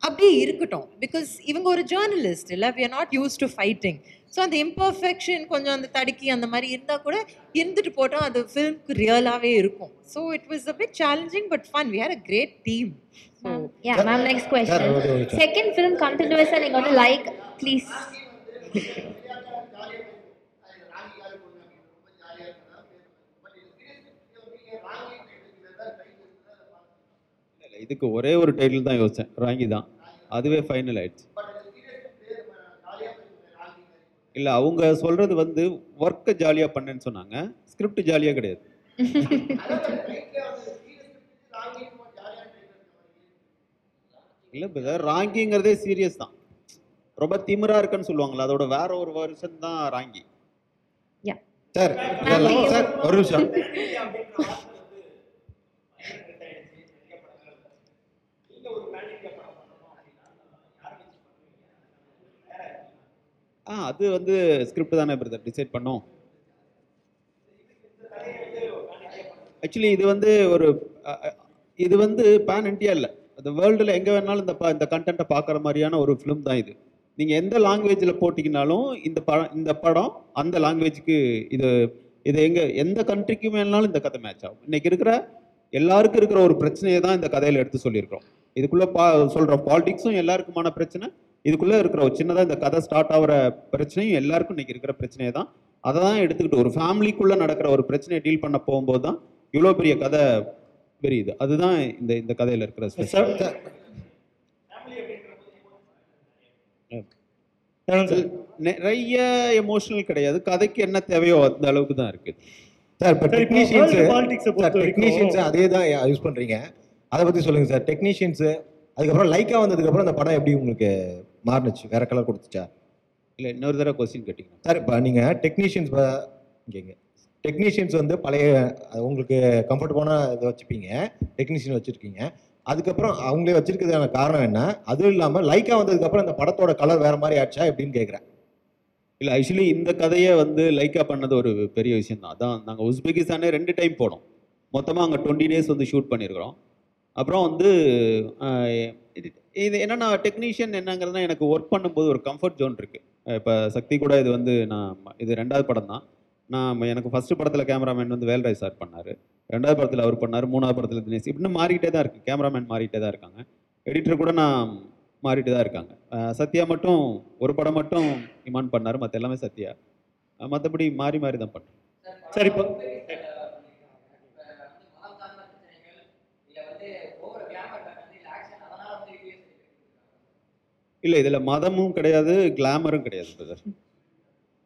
அப்படியே இருக்கட்டும். பிகாஸ் இவங்க ஒரு ஜேர்னலிஸ்ட் இல்லை. We are not used to fighting so அந்த இம்பர்ஃபெக்ஷன் கொஞ்சம் அந்த தடுக்கி அந்த மாதிரி இருந்தால் கூட இருந்துட்டு போட்டோம் அது ஃபிலிம்க்கு ரியலாகவே இருக்கும். So it was a bit challenging but fun we had a great team so yeah ma'am next question second film கண்டினியூஸாக நீங்கள் வந்து லைக் ப்ளீஸ் இதுக்கு ஒரே ஒரு டைட்டில் தான் யோசிச்சேன். ராங்கி தான். அதுவே ஃபைனல் ஆயிடுச்சு. இல்லை அவங்க சொல்றது வந்து ஒர்க்கை ஜாலியாக பண்ணேன்னு சொன்னாங்க. ஸ்கிரிப்ட் ஜாலியாக கிடையாது. இல்லை பிரதர் ராங்கிங்கிறதே சீரியஸ் தான். ரொம்ப திமிரா இருக்குன்னு சொல்லுவாங்களா அதோட வேற ஒரு வருஷன் தான் ராங்கி சார் சார் ஒரு நிமிஷம். ஆ அது வந்து ஸ்கிரிப்ட் தானே பிரதர் டிசைட் பண்ணோம். ஆக்சுவலி இது வந்து ஒரு இது வந்து பேன் இண்டியா இல்லை. அந்த வேர்ல்டில் எங்கே வேணாலும் இந்த ப- இந்த கண்டென்ட்டை பார்க்குற மாதிரியான ஒரு ஃபிலிம் தான் இது. நீங்கள் எந்த லாங்குவேஜில் போட்டிங்கனாலும் இந்த படம் இந்த படம் அந்த லாங்குவேஜுக்கு இது இது எங்கே எந்த கண்ட்ரிக்கு வேணாலும் இந்த கதை மேட்ச் ஆகும். இன்றைக்கி இருக்கிற எல்லாருக்கும் இருக்கிற ஒரு பிரச்சனையை தான் இந்த கதையில் எடுத்து சொல்லியிருக்கிறோம். இதுக்குள்ளே பா சொல்கிற பாலிடிக்ஸும் எல்லாருக்குமான பிரச்சனை இதுக்குள்ளே இருக்கிற ஒரு சின்னதாக இந்த கதை ஸ்டார்ட் ஆகிற பிரச்சனையும் எல்லாருக்கும் இன்னைக்கு இருக்கிற பிரச்சனையை தான். அதை தான் எடுத்துக்கிட்டு ஒரு ஃபேமிலிக்குள்ளே நடக்கிற ஒரு பிரச்சனையை டீல் பண்ண போகும்போது தான் இவ்வளோ பெரிய கதை பெரியுது அதுதான் இந்த இந்த கதையில் இருக்கிற நிறைய எமோஷனல் கிடையாது. கதைக்கு என்ன தேவையோ அந்த அளவுக்கு தான் இருக்கு. சார் இப்போ டெக்னீஷியன்ஸ் அதே தான் யூஸ் பண்ணுறீங்க அதை பற்றி சொல்லுங்கள் சார் டெக்னீஷியன்ஸு அதுக்கப்புறம் லைக்கா வந்ததுக்கப்புறம் அந்த படம் எப்படி உங்களுக்கு மாறினுச்சு. வேற கலர் கொடுத்துச்சா? இல்லை இன்னொரு தடவை கொஸ்டின் கேட்டிங்கன்னா. சார் இப்போ நீங்கள் டெக்னீஷியன்ஸ் இங்கேங்க டெக்னீஷியன்ஸ் வந்து பழைய உங்களுக்கு கம்ஃபர்டபுளான இதை வச்சுப்பீங்க. டெக்னீஷியன் வச்சுருக்கீங்க. அதுக்கப்புறம் அவங்களே வச்சிருக்கிறதுக்கான காரணம் என்ன? அதுவும் இல்லாமல் லைக்கா வந்ததுக்கப்புறம் அந்த படத்தோட கலர் வேற மாதிரி ஆச்சா எப்படின்னு கேட்குறேன் இல்லை ஆக்சுவலி இந்த கதையை வந்து லைக்கா பண்ணது ஒரு பெரிய விஷயம் தான். அதான் நாங்கள் உஸ்பெகிஸ்தானே ரெண்டு டைம் போனோம். மொத்தமாக அங்கே டுவெண்ட்டி டேஸ் வந்து ஷூட் பண்ணியிருக்கிறோம் அப்புறம் வந்து இது என்னன்னா டெக்னீஷியன் என்னங்கிறதுனா எனக்கு ஒர்க் பண்ணும்போது ஒரு கம்ஃபர்ட் ஜோன் இருக்குது இப்போ சக்தி கூட இது வந்து நான் இது ரெண்டாவது படம் தான். நான் எனக்கு ஃபர்ஸ்ட் படத்தில் கேமராமேன் வந்து வேல்ராய் சார் பண்ணார். ரெண்டாவது படத்தில் அவர் பண்ணார் மூணாவது படத்தில் தினேஷ். இப்படின்னு மாறிக்கிட்டே தான் இருக்குது கேமராமேன் மாறிட்டே தான் இருக்காங்க. எடிட்டர் கூட நான் மாறிட்டு தான் இருக்காங்க. சத்யா மட்டும் ஒரு படம் மட்டும் இமான் பண்ணார். மற்ற எல்லாமே சத்யா. மற்றபடி மாறி மாறி தான் பண்ணேன் சரி இப்போ இல்லை இதில் மதமும் கிடையாது கிளாமரும் கிடையாது பிரதர்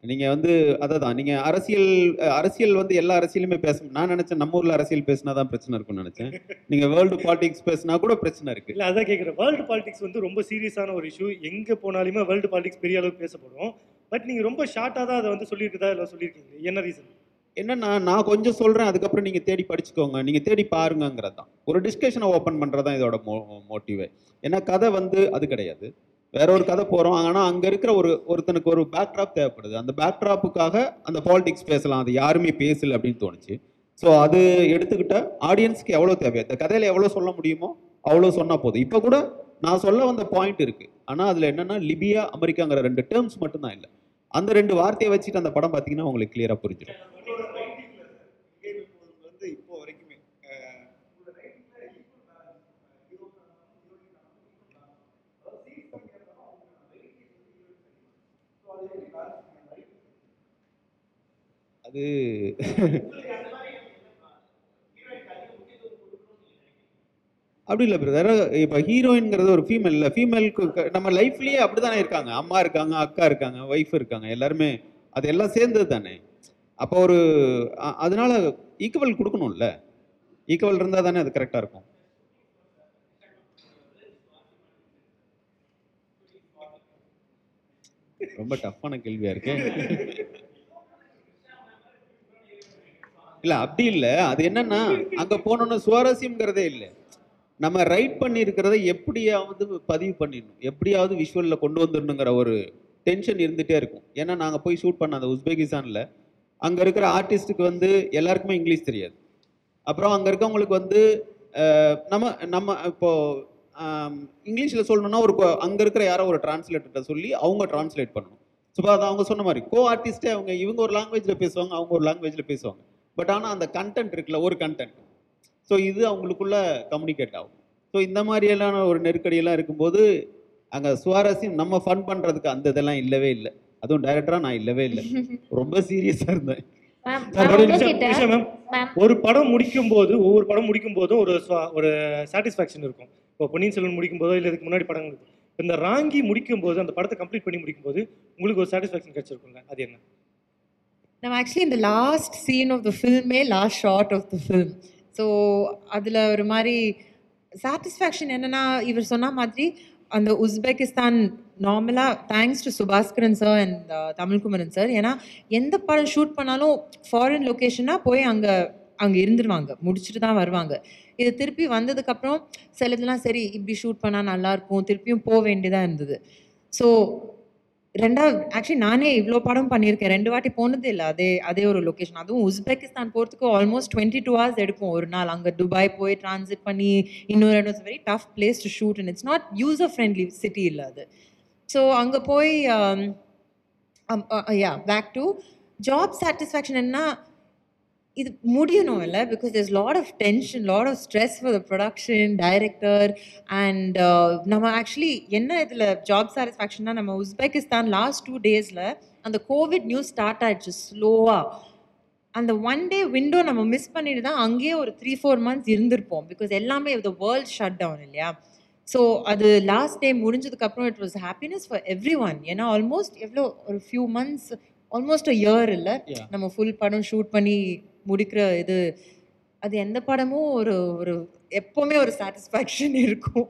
நீங்கள் வந்து அதை தான் நீங்கள் அரசியல் அரசியல் வந்து எல்லா அரசியலுமே பேச நான் நினச்சேன் நம்ம ஊரில் அரசியல் பேசினா தான் பிரச்சனை இருக்கும்னு நினச்சேன். நீங்கள் வேர்ல்டு பாலிடிக்ஸ் பேசினா கூட பிரச்சனை இருக்குது இல்லை அதான் கேட்குறேன் வேர்ல்டு பாலிடிக்ஸ் வந்து ரொம்ப சீரியஸான ஒரு இஷ்யூ எங்கே போனாலுமே வேர்ல்டு பாலிடிக்ஸ் பெரிய அளவுக்கு பேசப்படும். பட் நீங்கள் ரொம்ப ஷார்ட்டாக தான் அதை வந்து சொல்லியிருக்கதா இல்லை சொல்லியிருக்கீங்க என்ன ரீசன் என்னன்னா நான் கொஞ்சம் சொல்கிறேன் அதுக்கப்புறம் நீங்கள் தேடி படிச்சுக்கோங்க. நீங்கள் தேடி பாருங்கங்கிறது தான் ஒரு டிஸ்கஷனை ஓப்பன் பண்ணுறது தான் இதோட மோ மோட்டிவே ஏன்னா கதை வந்து அது கிடையாது. வேற ஒரு கதை போகிறோம் ஆனால் அங்கே இருக்கிற ஒரு ஒருத்தனுக்கு ஒரு பேக்ட்ராப் தேவைப்படுது. அந்த பேக்ட்ராப்புக்காக அந்த பாலிடிக்ஸ் பேசலாம். அது யாருமே பேசல அப்படின்னு தோணுச்சு. ஸோ அது எடுத்துக்கிட்ட ஆடியன்ஸ்க்கு எவ்வளோ தேவை? இந்த கதையில் எவ்வளோ சொல்ல முடியுமோ அவ்வளோ சொன்னால் போதும். இப்போ கூட நான் சொல்ல வந்த பாயிண்ட் இருக்குது ஆனால் அதில் என்னென்னா லிபியா அமெரிக்காங்கிற ரெண்டு டேர்ம்ஸ் மட்டும்தான் இல்லை. அந்த ரெண்டு வார்த்தையை வச்சுட்டு அந்த படம் பார்த்தீங்கன்னா உங்களுக்கு கிளியராக புரிஞ்சிடும் வந்து இப்போ வரைக்குமே அஹ், அது அப்படி இல்லை பிரதர் இப்போ ஹீரோயின்ங்கிறது ஒரு ஃபீமேல் இல்லை ஃபீமேலுக்கு நம்ம லைஃப்லயே அப்படிதானே இருக்காங்க. அம்மா இருக்காங்க அக்கா இருக்காங்க ஒய்ஃப் இருக்காங்க எல்லாருமே அது எல்லாம் சேர்ந்தது தானே. அப்போ ஒரு அதனால ஈக்குவல் கொடுக்கணும்ல. ஈக்குவல் இருந்தால் தானே அது கரெக்டாக இருக்கும். ரொம்ப டஃப்பான கேள்வியா இருக்கு. இல்ல அப்படி இல்ல. அது என்னன்னா அங்க போனோம்னு சுவாரஸ்யம்ங்கிறதே இல்லை. நம்ம ரைட் பண்ணியிருக்கிறத எப்படியாவது பதிவு பண்ணிடணும். எப்படியாவது விஷுவல்ல கொண்டு வந்துடணுங்கிற ஒரு டென்ஷன் இருந்துட்டே இருக்கும். ஏன்னா நாங்க போய் ஷூட் பண்ண அந்த உஸ்பெகிஸ்தான்ல அங்க இருக்கிற ஆர்டிஸ்ட்டுக்கு வந்து எல்லாருக்குமே இங்கிலீஷ் தெரியாது. அப்புறம் அங்க இருக்கவங்களுக்கு வந்து நம்ம நம்ம இப்போ இங்கிலீஷில் சொல்லணும்னா ஒரு அங்கே அங்க இருக்கிற யாரோ ஒரு டிரான்ஸ்லேட்டர்கிட்ட சொல்லி அவங்க டிரான்ஸ்லேட் பண்ணணும். ஸோ அது அவங்க சொன்ன மாதிரி கோ ஆர்டிஸ்டே அவங்க இவங்க ஒரு லாங்குவேஜில் பேசுவாங்க அவங்க ஒரு லாங்குவேஜில் பேசுவாங்க. பட் ஆனா அந்த கண்டென்ட் இருக்குல்ல ஒரு கண்டென்ட் ஸோ இது அவங்களுக்குள்ள கம்யூனிகேட் ஆகும். ஸோ இந்த மாதிரியெல்லாம் ஒரு நெருக்கடியெல்லாம் இருக்கும்போது அங்கே சுவாரஸ்யம் நம்ம ஃபன் பண்ணுறதுக்கு அந்த இதெல்லாம் இல்லவே இல்லை. அதுவும் டைரக்டராக நான் இல்லவே இல்லை. ரொம்ப சீரியஸாக இருந்தேன். ஒரு படம் முடிக்கும் போது ஒவ்வொரு படம் முடிக்கும் போதும் ஒரு ஒரு சாட்டிஸ்ஃபேக்ஷன் இருக்கும். இப்போ பொன்னியின் செல்வன் முடிக்கும் போதோ இல்லை இதுக்கு முன்னாடி படங்கள் இந்த ராங்கி முடிக்கும் போது அந்த படத்தை கம்ப்ளீட் பண்ணி முடிக்கும் போது உங்களுக்கு ஒரு சாட்டிஸ்ஃபேக்ஷன் கிடைச்சிருக்கும்ல அது என்ன? நம்ம ஆக்சுவலி இந்த last scene of the ஃபில்மே last shot of the film so அதில் ஒரு மாதிரி சாட்டிஸ்ஃபேக்ஷன் என்னென்னா இவர் சொன்ன மாதிரி அந்த உஸ்பெகிஸ்தான் நார்மலாக thanks to Subaskaran sir and Tamilkumaran sir ஏன்னா எந்த படம் ஷூட் பண்ணாலும் ஃபாரின் லொக்கேஷனாக போய் அங்கே அங்கே இருந்துருவாங்க. முடிச்சுட்டு தான் வருவாங்க. இது திருப்பி வந்ததுக்கப்புறம் சிலதுலாம் சரி இப்படி ஷூட் பண்ணால் நல்லாயிருக்கும் திருப்பியும் போக வேண்டியதாக இருந்தது. ஸோ ரெண்டாவது ஆக்சுவலி நானே இவ்வளோ படம் பண்ணியிருக்கேன். ரெண்டு வாட்டி போனது இல்லை. அதே அதே ஒரு லொக்கேஷன் அதுவும் உஸ்பெகிஸ்தான் போகிறதுக்கு ஆல்மோஸ்ட் டுவெண்ட்டி டூ ஹவர்ஸ் எடுக்கும் ஒரு நாள். அங்கே துபாய் போய் டிரான்சிட் பண்ணி இன்னொரு இடம் it's very tough place to shoot and it's not user friendly city இல்லை அது. ஸோ அங்கே போய் yeah back to job satisfaction என்ன இது முடியணும் இல்லை because there's lot of tension lot of stress for the production director and நம்ம actually என்ன இதில் ஜாப் சாட்டிஸ்ஃபேக்ஷன்னா நம்ம உஸ்பெகிஸ்தான் லாஸ்ட் டூ டேஸில் அந்த கோவிட் நியூஸ் ஸ்டார்ட் ஆயிடுச்சு ஸ்லோவாக அந்த ஒன் டே விண்டோ நம்ம மிஸ் பண்ணிட்டு தான் அங்கேயே ஒரு த்ரீ ஃபோர் மந்த்ஸ் இருந்திருப்போம் பிகாஸ் எல்லாமே த வேர்ல்ட் ஷட் டவுன் இல்லையா? ஸோ அது லாஸ்ட் டே முடிஞ்சதுக்கப்புறம் it was happiness for everyone ஏன்னா ஆல்மோஸ்ட் எவ்வளோ ஒரு few months almost a year இல்லை. நம்ம ஃபுல் படம் ஷூட் பண்ணி முடிக்கிற இது அது எந்த படமும் ஒரு ஒரு எப்போவுமே ஒரு சாட்டிஸ்ஃபேக்ஷன் இருக்கும்.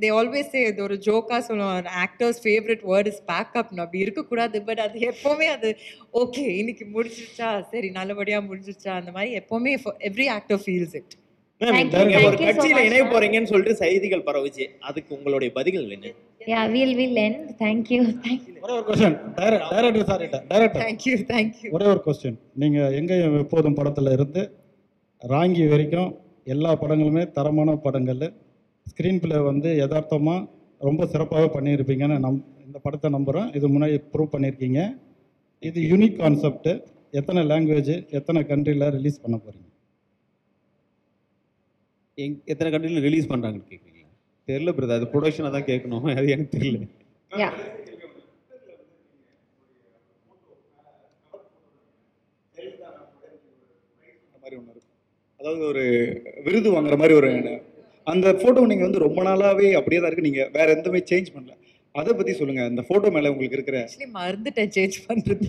தே ஆல்வேஸ் இது ஒரு ஜோக்காக சொல்லுவாங்க. ஆக்டர்ஸ் ஃபேவரட் வேர்ட் இஸ் பேக்கப்னு அப்படி இருக்கக்கூடாது. பட் அது எப்போவுமே அது ஓகே இன்னைக்கு முடிஞ்சிருச்சா? சரி நல்லபடியாக முடிஞ்சிருச்சா? அந்த மாதிரி எப்போவுமே எவ்ரி ஆக்டர் ஃபீல்ஸ் இட் நீங்க thank ஒரு கட்சியில இணைய. போறீங்கன்னு சொல்லிட்டு செய்திகள் பரவுச்சு. அதுக்கு உங்களுடைய பதில்கள் என்ன. Thank you. Thank you. ஒரே ஒரு question director sir director thank you thank you ஒரே ஒரு கொஸ்டின் நீங்கள் எங்கேயும் எப்போதும் படத்தில் இருந்து ராங்கி வரைக்கும் எல்லா படங்களுமே தரமான படங்கள். ஸ்க்ரீன் பிளே வந்து யதார்த்தமாக ரொம்ப சிறப்பாகவே பண்ணியிருப்பீங்கன்னு நம் இந்த படத்தை நம்புகிறோம் இது முன்னாடி ப்ரூவ் பண்ணியிருக்கீங்க. இது யூனிக் கான்செப்ட் எத்தனை லாங்குவேஜ் எத்தனை கண்ட்ரியில் ரிலீஸ் பண்ண போகிறீங்க எங் எத்தனை கண்ட்ரியில் ரிலீஸ் பண்ணுறாங்கன்னு கேட்குறீங்களா தெரில பிரதர் அது ப்ரொடக்ஷனை தான் கேட்கணும். அது எனக்கு தெரியல. மாதிரி ஒன்று இருக்கும் அதாவது ஒரு விருது வாங்குற மாதிரி ஒரு அந்த ஃபோட்டோ நீங்கள் வந்து ரொம்ப நாளாகவே அப்படியே தான் இருக்கு. நீங்கள் வேற எந்தமே சேஞ்ச் பண்ணல. அதை பற்றி சொல்லுங்கள் அந்த ஃபோட்டோ மேலே உங்களுக்கு இருக்கிற ஆக்சுவலி மறந்துட்டேன். சேஞ்ச் பண்ணுறது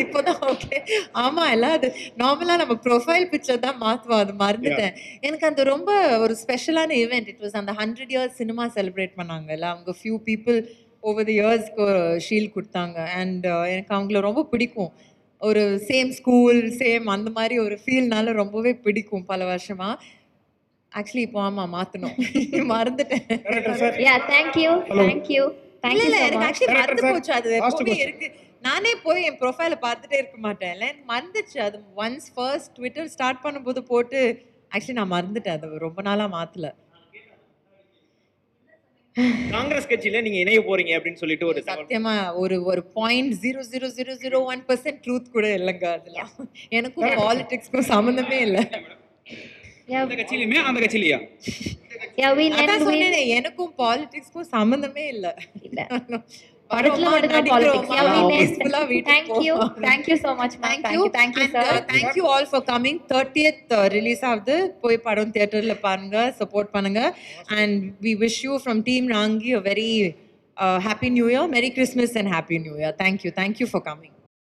இப்போதான் ஓகே ஆமாம் எல்லாம் அது நார்மலாக நம்ம ப்ரொஃபைல் பிக்சர் தான் மாற்றுவோம் அது மறந்துட்டேன். எனக்கு அந்த ரொம்ப ஒரு ஸ்பெஷலான ஈவெண்ட் இட் வாஸ் அந்த ஹண்ட்ரட் இயர்ஸ் சினிமா செலிப்ரேட் பண்ணாங்கல்ல அவங்க ஃபியூ பீப்புள் ஓவர் தி இயர்ஸ்க்கு ஷீல்ட் கொடுத்தாங்க. அண்ட் எனக்கு அவங்கள ரொம்ப பிடிக்கும். ஒரு சேம் ஸ்கூல் சேம் அந்த மாதிரி ஒரு ஃபீல்னால ரொம்பவே பிடிக்கும் பல வருஷமா. ஆக்சுவலி இப்போ ஆமாம் மாற்றணும் மறந்துட்டேன். எனக்கு. ஆக்சுவலி மறந்து. போச்சு. அது எப்பவுமே. இருக்கு. நானே போய் என் ப்ரொஃபைல பார்த்துட்டே இருக்க மாட்டேன். இல்ல மறந்துச்சு. அது ஒன்ஸ் ஃபர்ஸ்ட் ட்விட்டர் ஸ்டார்ட் பண்ணும்போது போட்டு ஆக்சுவலி நான் மறந்துட்டேன். அது ரொம்ப நாளா மாத்தல. காங்கிரஸ் கட்சியில நீங்க இணைய போறீங்க அப்படின்னு சொல்லிட்டு ஒரு சத்தியமா ஒரு ஒரு point zero zero zero zero one percent truth கூட இல்லைங்க அதெல்லாம். எனக்கும் பாலிடிக்ஸ்க்கும் சம்மந்தமே இல்லை. அந்த கட்சியிலுமே அந்த கட்சியிலையா எனக்கும் பாலிடிக்ஸ்க்கும் சம்மந்தமே இல்லை இல்ல. படத்துல. Thank you so much, ma'am. Thank Thank you. you. Thank you, And, sir. uh, thank you all for coming. 30th uh, release ஆகுது போய் படம் தியேட்டர்ல பாருங்க சப்போர்ட் பண்ணுங்க and we wish you from team Rangi a very uh, happy new year merry christmas and happy new year thank you thank you for coming